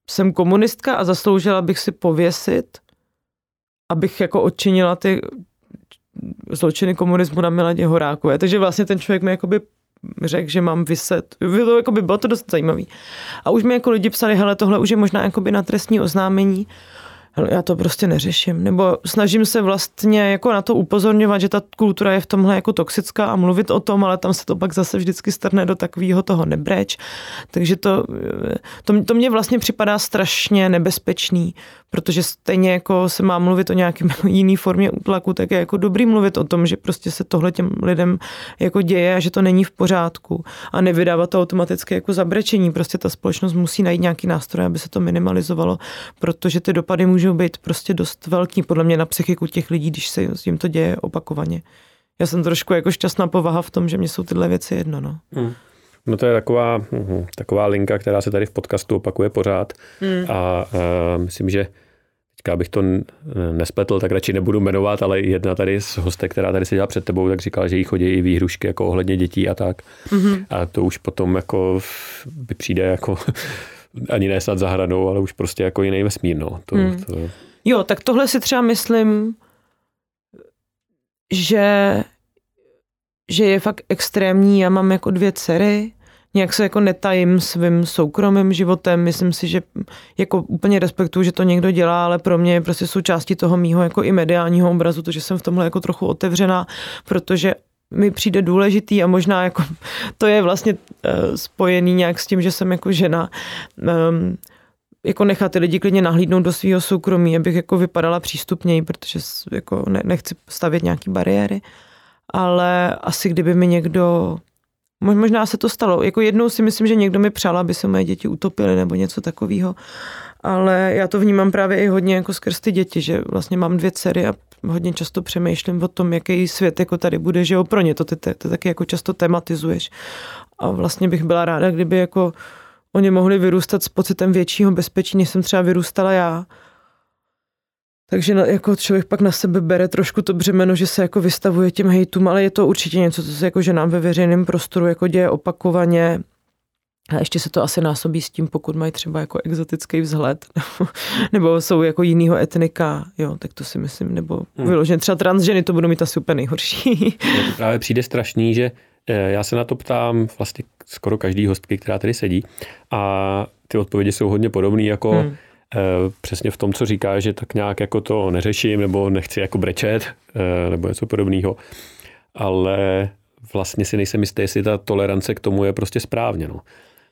jsem komunistka a zasloužila bych si pověsit, abych jako odčinila ty zločiny komunismu na Miladě Horákové. Takže vlastně ten člověk mi jakoby řekl, že mám vyset. To, jako by bylo to dost zajímavý. A už mi jako lidi psali, hele, tohle už je možná jakoby na trestní oznámení hele, já to prostě neřeším. Nebo snažím se vlastně jako na to upozorňovat, že ta kultura je v tomhle jako toxická a mluvit o tom, ale tam se to pak zase vždycky strne do takového toho nebreč. Takže to, to, to mně vlastně připadá strašně nebezpečný, protože stejně jako se má mluvit o nějakém <laughs> jiný formě útlaku, tak je jako dobrý mluvit o tom, že prostě se tohle těm lidem jako děje a že to není v pořádku a nevydávat to automaticky jako zabrečení. Prostě ta společnost musí najít nějaký nástroj, aby se to minimalizovalo, protože ty dopady můžou být prostě dost velký podle mě na psychiku těch lidí, když se jim to děje opakovaně. Já jsem trošku jako šťastná povaha v tom, že mě jsou tyhle věci jedno. No. Hmm. No to je taková, uh, taková linka, která se tady v podcastu opakuje pořád hmm. a uh, myslím, že teďka bych to nespletl, tak radši nebudu jmenovat, ale jedna tady z hostek, která tady seděla před tebou, tak říkala, že jí chodí i výhrušky jako ohledně dětí a tak. Mm-hmm. A to už potom jako by přijde jako <laughs> ani ne snad za hranou, ale už prostě jako jiný vesmír. No. To, hmm. to... Jo, tak tohle si třeba myslím, že, že je fakt extrémní. Já mám jako dvě dcery, nějak se jako netajím svým soukromým životem. Myslím si, že jako úplně respektuju, že to někdo dělá, ale pro mě je prostě součástí toho mýho jako i mediálního obrazu, to, že jsem v tomhle jako trochu otevřená, protože mi přijde důležitý a možná jako <laughs> to je vlastně uh, spojený nějak s tím, že jsem jako žena. Um, jako nechat ty lidi klidně nahlídnout do svého soukromí, abych jako vypadala přístupněji, protože jako ne, nechci stavět nějaké bariéry. Ale asi kdyby mi někdo Možná se to stalo. Jako jednou si myslím, že někdo mi přál, aby se moje děti utopily nebo něco takového. Ale já to vnímám právě i hodně jako skrz ty děti, že vlastně mám dvě dcery a hodně často přemýšlím o tom, jaký svět jako tady bude, že jo, pro ně to ty, ty, ty taky jako často tematizuješ. A vlastně bych byla ráda, kdyby jako oni mohli vyrůstat s pocitem většího bezpečí, než jsem třeba vyrůstala já. Takže jako člověk pak na sebe bere trošku to břemeno, že se jako vystavuje těm hejtům, ale je to určitě něco, co se jako že nám ve veřejném prostoru jako děje opakovaně. A ještě se to asi násobí s tím, pokud mají třeba jako exotický vzhled, <laughs> nebo jsou jako jinýho etnika, jo, tak to si myslím, nebo hmm. vyloženě třeba transženy to budou mít asi úplně nejhorší. <laughs> to právě přijde strašný, že eh, já se na to ptám vlastně skoro každý hostky, která tady sedí a ty odpovědi jsou hodně podobné jako hmm. Eh, přesně v tom, co říká, že tak nějak jako to neřeším nebo nechci jako brečet eh, nebo něco podobného, ale vlastně si nejsem jistý, jestli ta tolerance k tomu je prostě správně. No.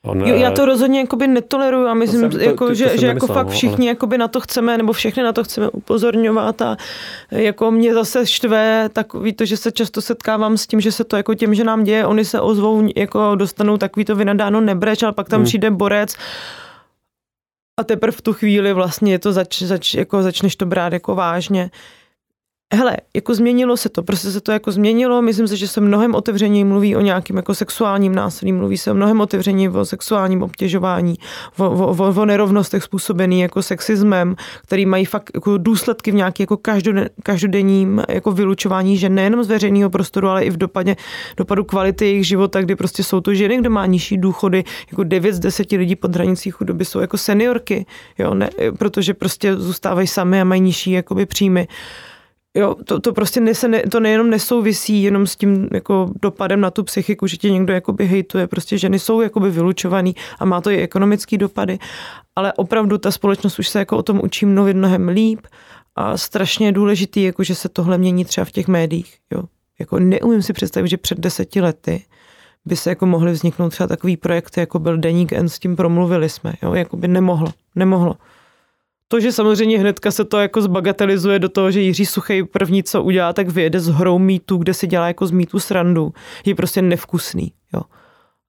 On, jo, já to rozhodně jakoby netoleruju a myslím, to jsem, to, jako, to, to, že, že jako fakt no, všichni ale... jakoby na to chceme, nebo všechny na to chceme upozorňovat a jako mě zase štve takový to, že se často setkávám s tím, že se to jako těm, že nám děje, oni se ozvou, jako dostanou takový to vynadáno nebreč, ale pak tam hmm. přijde borec a teprve v tu chvíli vlastně je to zač, zač, jako začneš to brát jako vážně hele, jako změnilo se to, prostě se to jako změnilo, myslím si, že se mnohem otevřeněji mluví o nějakým jako sexuálním násilí, mluví se mnohem otevřeněji o sexuálním obtěžování, o, o, o, o nerovnostech způsobený jako sexismem, který mají fakt jako důsledky v nějaký jako každoden, každodenním jako vylučování žen nejenom z veřejného prostoru, ale i v dopadě, dopadu kvality jejich života, kdy prostě jsou to ženy, kdo má nižší důchody, jako 9 z 10 lidí pod hranicí chudoby jsou jako seniorky, jo, ne, protože prostě zůstávají sami a mají nižší jakoby příjmy Jo, to, to prostě ne, to nejenom nesouvisí jenom s tím jako dopadem na tu psychiku, že tě někdo jakoby hejtuje, prostě ženy jsou jakoby vylučovaný a má to i ekonomický dopady, ale opravdu ta společnost už se jako o tom učí mluvit mnohem líp a strašně je důležitý, jako že se tohle mění třeba v těch médiích, jo. Jako neumím si představit, že před deseti lety by se jako mohly vzniknout třeba takový projekty, jako byl Deník N, s tím promluvili jsme, jo, jako by nemohlo, nemohlo. To, že samozřejmě hnedka se to jako zbagatelizuje do toho, že Jiří Suchej první, co udělá, tak vyjede s hrou mýtu, kde si dělá jako z mýtu srandu, je prostě nevkusný. Jo.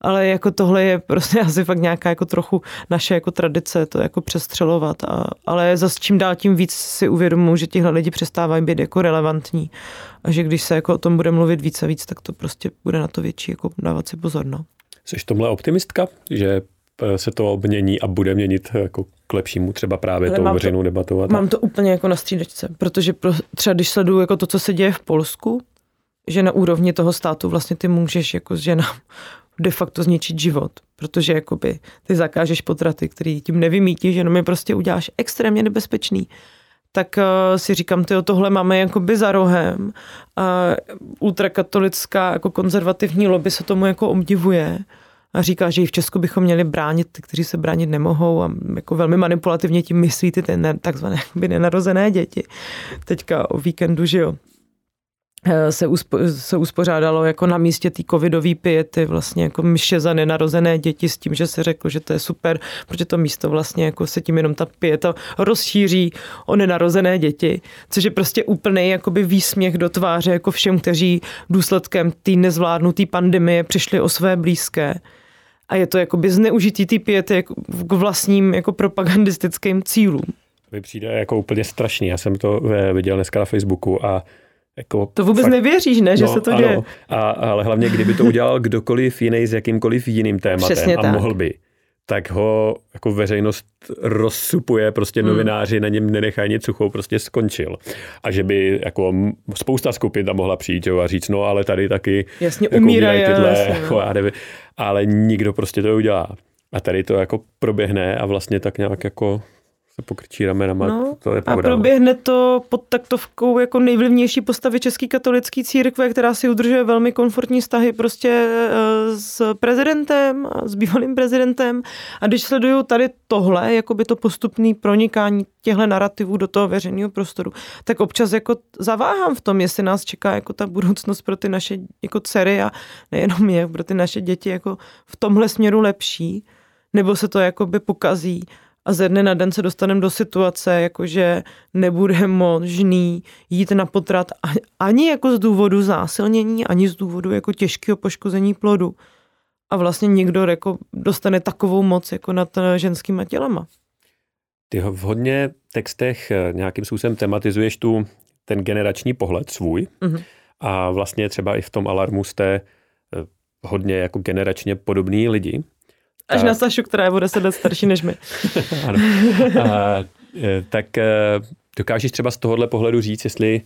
Ale jako tohle je prostě <laughs> asi fakt nějaká jako trochu naše jako tradice to jako přestřelovat. A, ale za čím dál tím víc si uvědomuji, že tihle lidi přestávají být jako relevantní a že když se jako o tom bude mluvit víc a víc, tak to prostě bude na to větší jako dávat si pozor. No. Jsi tomhle optimistka, že se to obmění a bude měnit jako k lepšímu třeba právě Ale tou veřejnou debatou. Mám to úplně jako na střídečce, protože pro, třeba když sleduju jako to, co se děje v Polsku, že na úrovni toho státu vlastně ty můžeš jako ženám de facto zničit život, protože jakoby ty zakážeš potraty, který tím nevymítíš, jenom je prostě uděláš extrémně nebezpečný. Tak uh, si říkám, tyjo, tohle máme jakoby za rohem. A ultrakatolická jako konzervativní lobby se tomu jako obdivuje a říká, že i v Česku bychom měli bránit ty, kteří se bránit nemohou a jako velmi manipulativně tím myslí ty, ty takzvané <laughs> by nenarozené děti. Teďka o víkendu, že jo, eh, se, uspo, se uspořádalo jako na místě té covidové piety vlastně jako myše za nenarozené děti s tím, že se řeklo, že to je super, protože to místo vlastně jako se tím jenom ta pieta rozšíří o nenarozené děti, což je prostě úplný jakoby výsměch do tváře jako všem, kteří důsledkem té nezvládnuté pandemie přišli o své blízké a je to jakoby zneužitý ty pěty jako k vlastním jako propagandistickým cílům. Mi přijde jako úplně strašný. Já jsem to eh, viděl dneska na Facebooku a jako to vůbec fakt, nevěříš, ne, že no, se to děje. A, ale hlavně, kdyby to udělal kdokoliv jiný s jakýmkoliv jiným tématem Přesně a tak. mohl by, tak ho jako veřejnost rozsupuje, prostě hmm. novináři na něm nenechají nic suchou, prostě skončil. A že by jako spousta skupin tam mohla přijít jo, a říct, no ale tady taky jasně, jako umírají tyhle, jasně, jako, já nevím, ale nikdo prostě to udělá. A tady to jako proběhne a vlastně tak nějak jako se pokrčí ramenama, no, to je pravda. A proběhne to pod taktovkou jako nejvlivnější postavy České katolické církve, která si udržuje velmi komfortní vztahy prostě eh, s prezidentem, s bývalým prezidentem. A když sleduju tady tohle, jako by to postupné pronikání těchto narrativů do toho veřejného prostoru, tak občas jako zaváhám v tom, jestli nás čeká jako ta budoucnost pro ty naše jako dcery a nejenom je, pro ty naše děti jako v tomhle směru lepší, nebo se to jako by pokazí a ze dne na den se dostaneme do situace, jakože nebude možný jít na potrat ani jako z důvodu zásilnění, ani z důvodu jako těžkého poškození plodu. A vlastně někdo jako dostane takovou moc jako nad ženskýma tělama. Ty v hodně textech eh, nějakým způsobem tematizuješ tu ten generační pohled svůj mm-hmm. a vlastně třeba i v tom alarmu jste eh, hodně jako generačně podobný lidi. Až na Sašu, která je o deset let starší než my. <laughs> ano. A, e, tak e, dokážeš třeba z tohohle pohledu říct, jestli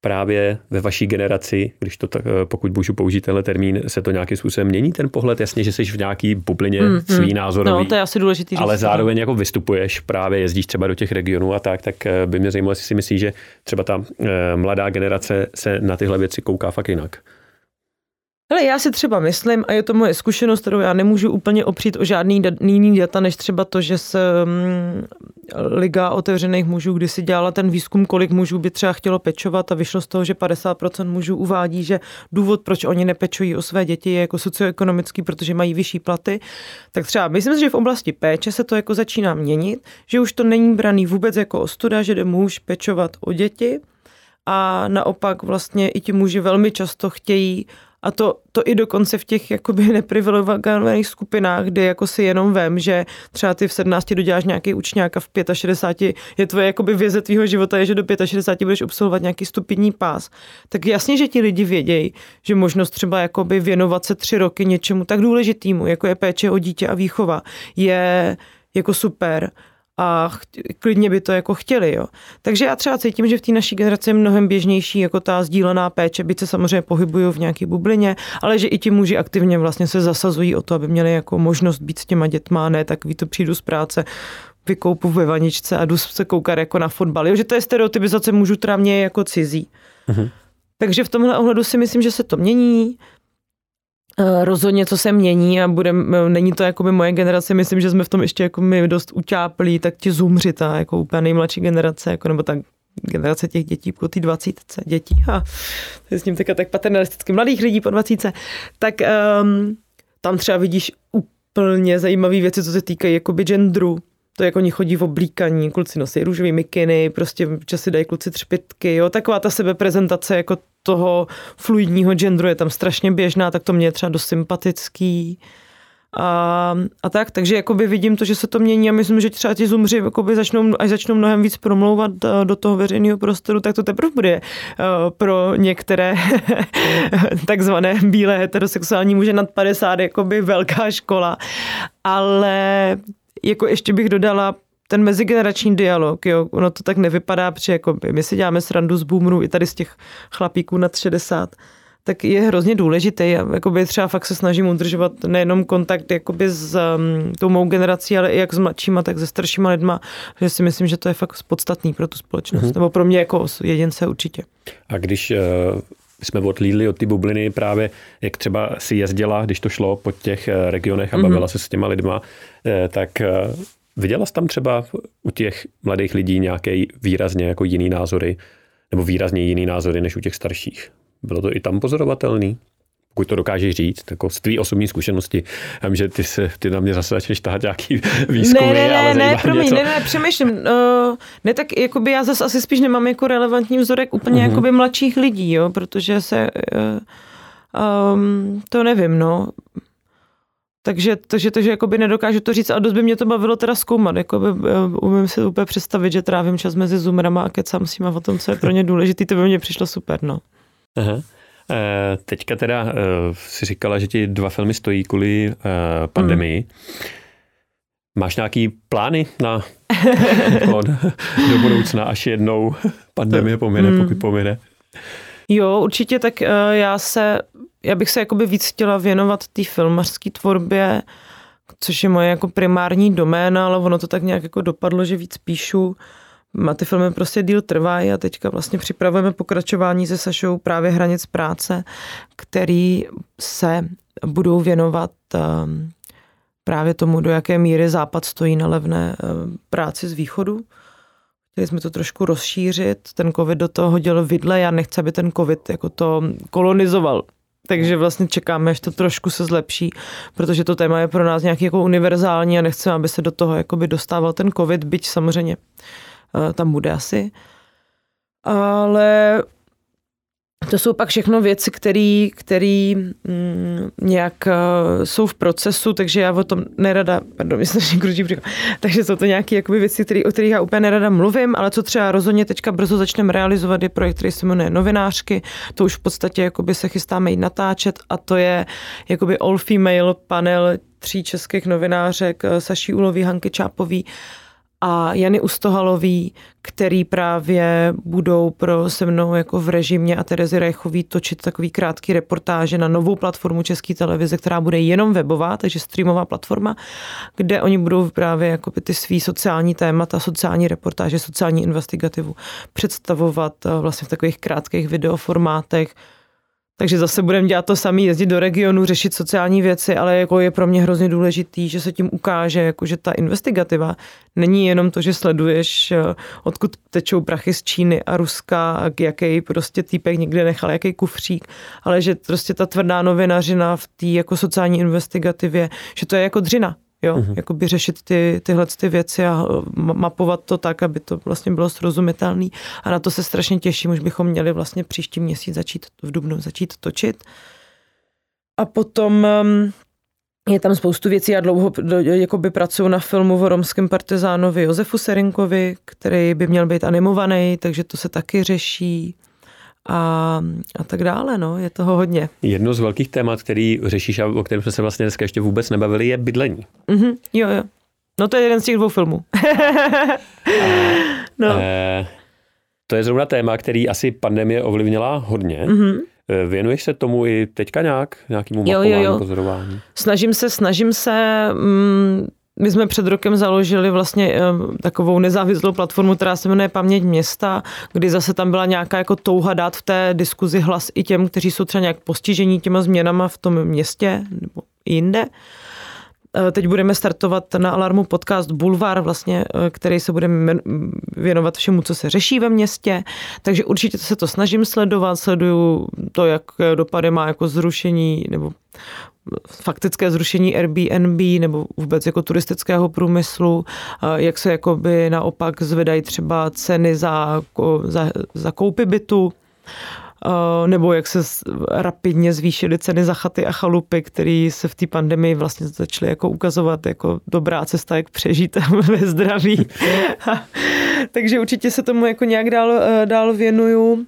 právě ve vaší generaci, když to tak, e, pokud můžu použít tenhle termín, se to nějakým způsobem mění ten pohled? Jasně, že jsi v nějaký bublině mm, svý názorový, no, to je asi důležitý ale zároveň jako vystupuješ, právě jezdíš třeba do těch regionů a tak, tak by mě zajímalo, jestli si myslíš, že třeba ta mladá generace se na tyhle věci kouká fakt jinak. Ale já si třeba myslím, a je to moje zkušenost, kterou já nemůžu úplně opřít o žádný jiný data, než třeba to, že se um, Liga otevřených mužů kdysi dělala ten výzkum, kolik mužů by třeba chtělo pečovat a vyšlo z toho, že 50% mužů uvádí, že důvod, proč oni nepečují o své děti, je jako socioekonomický, protože mají vyšší platy. Tak třeba myslím že v oblasti péče se to jako začíná měnit, že už to není braný vůbec jako ostuda, že jde muž pečovat o děti, a naopak vlastně i ti muži velmi často chtějí a to, to i dokonce v těch jakoby neprivilegovaných skupinách, kde jako si jenom vem, že třeba ty v 17 doděláš nějaký učňák a v 65 je tvoje jakoby věze tvýho života je, že do 65 budeš obsluhovat nějaký stupidní pás. Tak jasně, že ti lidi vědějí, že možnost třeba jakoby věnovat se tři roky něčemu tak důležitému, jako je péče o dítě a výchova, je jako super a klidně by to jako chtěli. Jo. Takže já třeba cítím, že v té naší generaci je mnohem běžnější jako ta sdílená péče, byť se samozřejmě pohybují v nějaké bublině, ale že i ti muži aktivně vlastně se zasazují o to, aby měli jako možnost být s těma dětma, ne tak ví to přijdu z práce, vykoupu ve vaničce a jdu se koukat jako na fotbal. Jo, že to je stereotypizace mužů, která mě je jako cizí. Uh-huh. Takže v tomhle ohledu si myslím, že se to mění. Eh, rozhodně co se mění a bude, není to jako by moje generace, myslím, že jsme v tom ještě jako my dost utáplí, tak ti zoomři, ta jako úplně nejmladší generace, jako, nebo tak generace těch dětí po té dvacítce dětí, a to je s ním teďka tak paternalisticky. Mladých lidí po dvacítce, tak um, tam třeba vidíš úplně zajímavé věci, co se týkají jakoby genderu, to jako oni chodí v oblíkaní, kluci nosí růžový mikiny, prostě časy dají kluci třpitky, jo, taková ta sebeprezentace jako toho fluidního genderu je tam strašně běžná, tak to mě je třeba dost sympatický. A, a tak, takže jakoby vidím to, že se to mění a myslím, že třeba ti zumři jakoby začnou, až začnou mnohem víc promlouvat eh, do toho veřejného prostoru, tak to teprve bude uh, pro některé <laughs> takzvané bílé heterosexuální muže nad 50 jakoby velká škola. Ale jako ještě bych dodala ten mezigenerační dialog, jo, ono to tak nevypadá, protože jako my si děláme srandu z boomerů i tady z těch chlapíků nad 60, tak je hrozně důležitý. Já jakoby třeba fakt se snažím udržovat nejenom kontakt jakoby s um, tou mou generací, ale i jak s mladšíma, tak se staršíma lidma, že si myslím, že to je fakt podstatný pro tu společnost. Mm-hmm. Nebo pro mě jako jedince určitě. A když uh jsme odlídli od ty bubliny právě, jak třeba si jezdila, když to šlo po těch eh, regionech a bavila mm-hmm. se s těma lidma, eh, tak Viděla jsi tam třeba u těch mladých lidí nějaké výrazně jako jiný názory, nebo výrazně jiný názory než u těch starších? Bylo to i tam pozorovatelný? Pokud to dokážeš říct, jako z tvý osobní zkušenosti. Já vím, že ty, se, ty na mě zase začneš tahat nějaký <laughs> výzkumy, ne, ne, ne, ale ne, promiň, něco. ne, ne, přemýšlím. Uh, ne, tak jakoby já zase asi spíš nemám jako relevantní vzorek úplně uh-huh. jakoby mladších lidí, jo, protože se, uh, um, to nevím, no. Takže, takže, takže jakoby nedokážu to říct, a dost by mě to bavilo teda zkoumat. Jakoby, eh, umím si úplně představit, že trávím čas mezi Zoomerama a kecám s nima o tom, co je pro ně <laughs> důležité, to by mě přišlo super. No. Aha. E, teďka teda e, si říkala, že ti dva filmy stojí kvůli e, pandemii. Mm. Máš nějaký plány na <laughs> do budoucna, až jednou pandemie pomine, mm. pokud pomine? Jo, určitě, tak uh, já se, já bych se jakoby víc chtěla věnovat té filmařské tvorbě, což je moje jako primární doména, ale ono to tak nějak jako dopadlo, že víc píšu. A ty filmy prostě díl trvají a teďka vlastně připravujeme pokračování se Sašou právě Hranic práce, který se budou věnovat um, právě tomu, do jaké míry Západ stojí na levné um, práci z východu. Chtěli jsme to trošku rozšířit, ten covid do toho hodil vidle, já nechci, aby ten covid jako to kolonizoval. Takže vlastně čekáme, až to trošku se zlepší, protože to téma je pro nás nějaký jako univerzální a nechceme, aby se do toho jakoby dostával ten covid, byť samozřejmě uh, tam bude asi. Ale to jsou pak všechno věci, které mm, nějak uh, jsou v procesu, takže já o tom nerada, pardon, <laughs> myslím, kručí příklad, takže jsou to nějaké jakoby, věci, který, o kterých já úplně nerada mluvím, ale co třeba rozhodně teďka brzo začneme realizovat, je projekt, který se jmenuje Novinářky, to už v podstatě jakoby se chystáme jít natáčet a to je jakoby all female panel tří českých novinářek, eh, Saší Ulový, Hanky Čápový, a Jany Ustohalový, který právě budou pro se mnou jako v režimě a Terezy Rejchový točit takový krátký reportáže na novou platformu České televize, která bude jenom webová, takže streamová platforma, kde oni budou právě jako ty svý sociální témata, sociální reportáže, sociální investigativu představovat eh, vlastně v takových krátkých videoformátech, takže zase budeme dělat to samé, jezdit do regionu, řešit sociální věci, ale jako je pro mě hrozně důležitý, že se tím ukáže, jako že ta investigativa není jenom to, že sleduješ, eh, odkud tečou prachy z Číny a Ruska, jaký prostě týpek někde nechal, jaký kufřík, ale že prostě ta tvrdá novinařina v té jako sociální investigativě, že to je jako dřina, Jo, uh-huh. jakoby řešit ty, tyhle ty věci a uh, mapovat to tak, aby to vlastně bylo srozumitelné. A na to se strašně těším, už bychom měli vlastně příští měsíc začít v Dubnu začít točit. A potom um, je tam spoustu věcí. Já dlouho jakoby pracuji na filmu o romském partizánovi Josefu Serinkovi, který by měl být animovaný, takže to se taky řeší a, a tak dále, no, je toho hodně. Jedno z velkých témat, který řešíš a o kterém jsme se vlastně dneska ještě vůbec nebavili, je bydlení. Mm-hmm, jo, jo. No to je jeden z těch dvou filmů. a, <laughs> no. e, to je zrovna téma, který asi pandemie ovlivnila hodně. Mm-hmm. Věnuješ se tomu i teďka nějak, nějakému mapování, jo, jo, jo. pozorování? Snažím se, snažím se, mm, my jsme před rokem založili vlastně takovou nezávislou platformu, která se jmenuje Paměť města, kdy zase tam byla nějaká jako touha dát v té diskuzi hlas i těm, kteří jsou třeba nějak postižení těma změnama v tom městě nebo jinde. Eh, teď budeme startovat na Alarmu podcast Bulvar, vlastně, eh, který se bude věnovat všemu, co se řeší ve městě. Takže určitě se to snažím sledovat, sleduju to, jak dopady má jako zrušení nebo faktické zrušení Airbnb nebo vůbec jako turistického průmyslu, eh, jak se jakoby naopak zvedají třeba ceny za, za, za koupy bytu. Eh, nebo jak se rapidně zvýšily ceny za chaty a chalupy, které se v té pandemii vlastně začaly jako ukazovat jako dobrá cesta, jak přežít <laughs> ve zdraví. <laughs> Takže určitě se tomu jako nějak dál, eh, dál věnuju.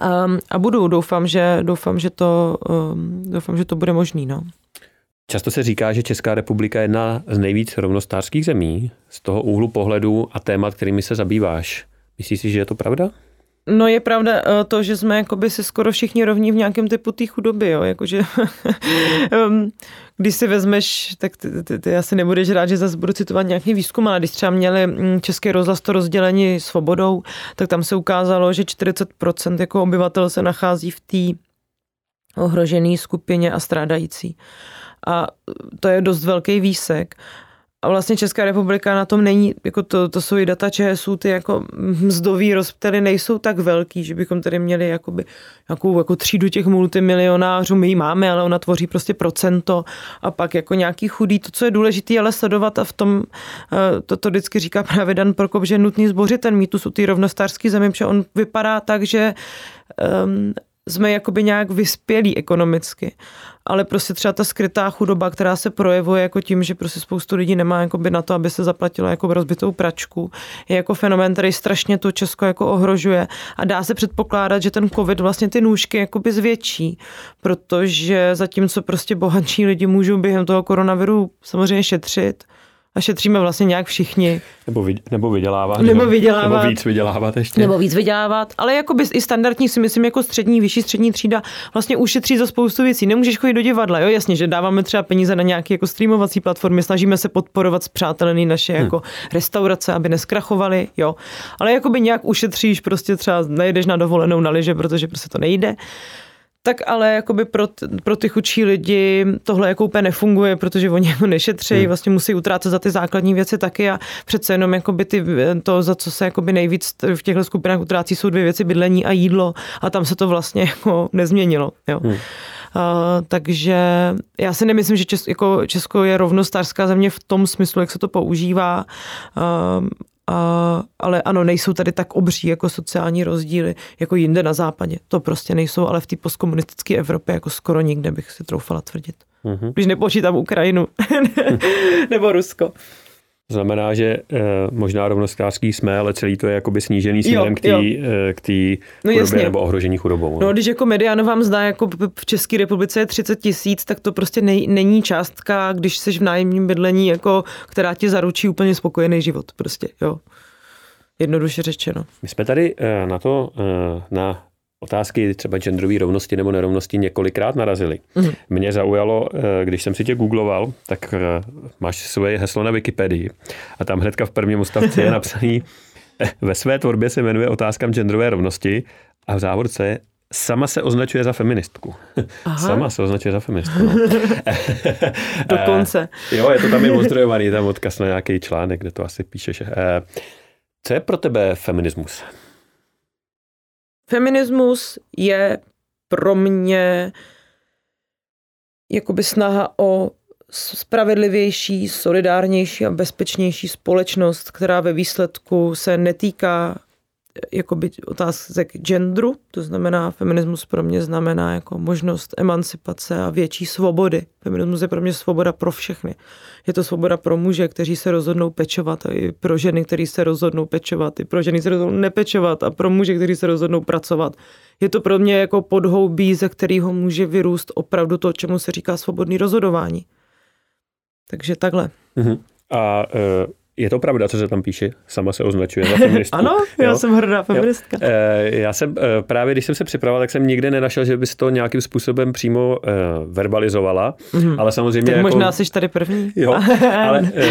A, ehm, a budu, doufám, že, doufám, že to, ehm, doufám, že to bude možný. No. Často se říká, že Česká republika je jedna z nejvíc rovnostářských zemí z toho úhlu pohledu a témat, kterými se zabýváš. Myslíš si, že je to pravda? No je pravda eh, to, že jsme jakoby si skoro všichni rovní v nějakém typu té chudoby, jo, jakože <laughs> um, když si vezmeš, tak ty, ty, ty asi nebudeš rád, že zase budu citovat nějaký výzkum, ale když třeba měli mm, Český rozhlas to rozdělení svobodou, tak tam se ukázalo, že 40% jako obyvatel se nachází v té ohrožené skupině a strádající. A to je dost velký výsek. A vlastně Česká republika na tom není, jako to, to jsou i data ČSU, ty jako mzdový rozptely nejsou tak velký, že bychom tady měli jakoby nějakou jako třídu těch multimilionářů, my ji máme, ale ona tvoří prostě procento a pak jako nějaký chudý, to, co je důležité, ale sledovat a v tom, eh, to, to vždycky říká právě Dan Prokop, že je nutný zbořit ten mýtus u té rovnostářské země, protože on vypadá tak, že um, jsme jakoby nějak vyspělí ekonomicky, ale prostě třeba ta skrytá chudoba, která se projevuje jako tím, že prostě spoustu lidí nemá jakoby na to, aby se zaplatilo jako rozbitou pračku, je jako fenomén, který strašně to Česko jako ohrožuje. A dá se předpokládat, že ten covid vlastně ty nůžky jakoby zvětší, protože zatímco prostě bohatší lidi můžou během toho koronaviru samozřejmě šetřit, a šetříme vlastně nějak všichni. Nebo, vy, nebo vydělávat. Nebo vydělávat. Nebo víc vydělávat ještě. Nebo víc vydělávat. Ale jako by i standardní si myslím jako střední, vyšší střední třída vlastně ušetří za spoustu věcí. Nemůžeš chodit do divadla, jo, jasně, že dáváme třeba peníze na nějaké jako streamovací platformy, snažíme se podporovat zpřátelený naše hmm. jako restaurace, aby neskrachovaly, jo. Ale jako by nějak ušetříš, prostě třeba nejdeš na dovolenou na liže, protože prostě to nejde tak ale jakoby pro, pro ty chudší lidi tohle jako úplně nefunguje, protože oni jako nešetří, hmm. vlastně musí utrácet za ty základní věci taky a přece jenom jakoby ty, to, za co se jakoby nejvíc v těchto skupinách utrácí, jsou dvě věci, bydlení a jídlo a tam se to vlastně jako nezměnilo. Jo. Hmm. Uh, takže já si nemyslím, že Česko, jako Česko je rovnostářská země v tom smyslu, jak se to používá. Uh, a, ale ano, nejsou tady tak obří jako sociální rozdíly, jako jinde na západě. To prostě nejsou, ale v té postkomunistické Evropě jako skoro nikde bych si troufala tvrdit. Mm-hmm. Když nepočítám Ukrajinu <laughs> nebo Rusko. Znamená, že e, možná rovnostářský jsme, ale celý to je jakoby snížený směrem k té eh, no, chudobě nebo ohrožení chudobou. No. no, když jako medián vám zdá, jako v České republice je 30 tisíc, tak to prostě nej, není částka, když jsi v nájemním bydlení, jako, která ti zaručí úplně spokojený život. Prostě, jo. Jednoduše řečeno. My jsme tady e, na to, na otázky třeba genderové rovnosti nebo nerovnosti několikrát narazili. Mm. Mě zaujalo, eh, když jsem si tě googloval, tak eh, máš svoje heslo na Wikipedii a tam hnedka v prvním ústavci je <laughs> napsaný eh, ve své tvorbě se jmenuje otázkám genderové rovnosti a v závorce sama se označuje za feministku. Aha. <laughs> Sama se označuje za feministku. No. <laughs> Dokonce. jo, je to tam i ozdrojovaný, tam odkaz na nějaký článek, kde to asi píšeš. Co je pro tebe feminismus? Feminismus je pro mě jakoby snaha o spravedlivější, solidárnější a bezpečnější společnost, která ve výsledku se netýká jakoby otázek genderu, to znamená, feminismus pro mě znamená jako možnost emancipace a větší svobody. Feminismus je pro mě svoboda pro všechny. Je to svoboda pro muže, kteří se rozhodnou pečovat, a i pro ženy, kteří se rozhodnou pečovat, i pro ženy, se rozhodnou nepečovat a pro muže, kteří se rozhodnou pracovat. Je to pro mě jako podhoubí, ze kterého může vyrůst opravdu to, čemu se říká svobodný rozhodování. Takže takhle. Uh-huh. A uh je to pravda, co se tam píše? Sama se označuje za <laughs> feministku. ano, já jo? jsem hrdá feministka. Jo. E, já jsem e, právě, když jsem se připravoval, tak jsem nikde nenašel, že bys to nějakým způsobem přímo e, verbalizovala, mm-hmm. ale samozřejmě... Tak jako, možná jsi tady první. Jo, <laughs> ale e,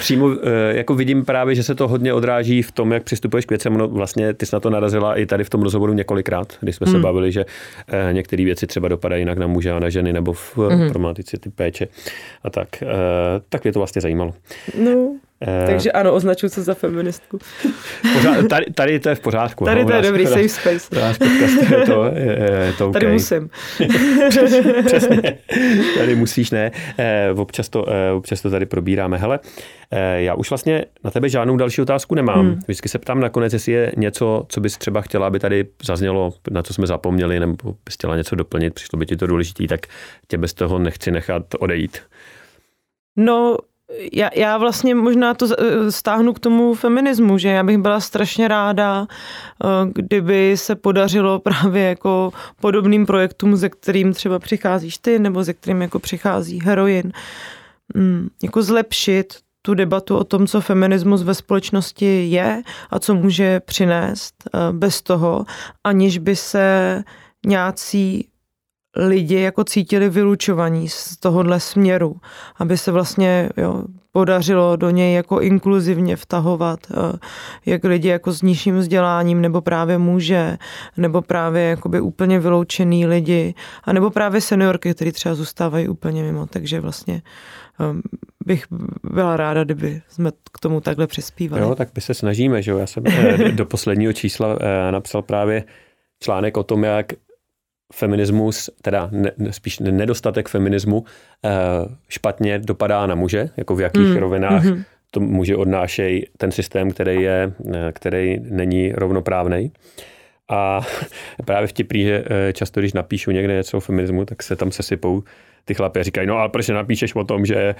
přímo e, jako vidím právě, že se to hodně odráží v tom, jak přistupuješ k věcem. No, vlastně ty jsi na to narazila i tady v tom rozhovoru několikrát, když jsme mm. se mhm. bavili, že e, některé věci třeba dopadají jinak na muže a na ženy, nebo v mm. problematice ty péče a tak. E, tak mě to vlastně zajímalo. No. Eh, Takže ano, označuji se za feministku. Pořád, tady, tady to je v pořádku. Tady no, to je dobrý, safe space. je to, je, je to okay. Tady musím. <laughs> Přesně. Tady musíš, ne. Eh, občas to, eh, občas to tady probíráme. Hele, já už vlastně na tebe žádnou další otázku nemám. Hmm. Vždycky se ptám nakonec, jestli je něco, co bys třeba chtěla, aby tady zaznělo, na co jsme zapomněli, nebo bys chtěla něco doplnit, přišlo by ti to důležitý, tak tě bez toho nechci nechat odejít. No, já, já vlastně možná to eh, stáhnu k tomu feminismu, že já bych byla strašně ráda, eh, kdyby se podařilo <laughs> právě jako podobným projektům, ze kterým třeba přicházíš ty, nebo ze kterým jako přichází heroin, mm, jako zlepšit tu debatu o tom, co feminismus ve společnosti je a co může přinést eh, bez toho, aniž by se nějací lidi jako cítili vylučovaní z tohohle směru, aby se vlastně jo, podařilo do něj jako inkluzivně vtahovat eh, jak lidi jako s nižším vzděláním, nebo právě muže, nebo právě jakoby úplně vyloučený lidi, a nebo právě seniorky, které třeba zůstávají úplně mimo. Takže vlastně ehm, bych byla ráda, kdyby jsme k tomu takhle přispívali. Jo, tak my se snažíme, že jo. Já jsem eh, do posledního čísla eh, napsal právě článek o tom, jak feminismus, teda ne, spíš nedostatek feminismu eh, špatně dopadá na muže, jako v jakých mm. rovinách mm-hmm. to muži odnášejí ten systém, který, je, eh, který není rovnoprávný. A <laughs> právě vtipný, že eh, často, když napíšu někde něco o feminismu, tak se tam sesypou ty chlapy a říkají, no ale proč napíšeš o tom, že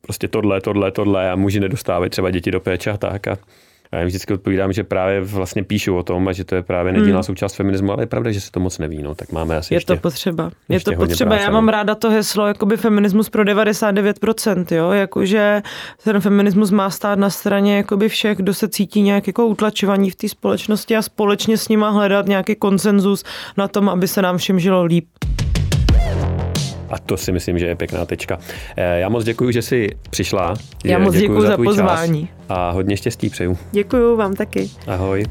prostě tohle, tohle, tohle a muži nedostávají třeba děti do péče a tak. A a já vždycky odpovídám, že právě vlastně píšu o tom a že to je právě nedílná hmm. součást feminismu, ale je pravda, že se to moc neví, no, tak máme asi Je ještě, to potřeba. Je to potřeba. Práce, já mám no. ráda to heslo, jakoby feminismus pro 99%, jo, jakože ten feminismus má stát na straně jakoby všech, kdo se cítí nějak jako utlačovaní v té společnosti a společně s nima hledat nějaký konsenzus na tom, aby se nám všem žilo líp. A to si myslím, že je pěkná tečka. Eh, já moc děkuji, že jsi přišla. Já moc děkuji za, za pozvání. A hodně štěstí přeju. Děkuji vám taky. Ahoj.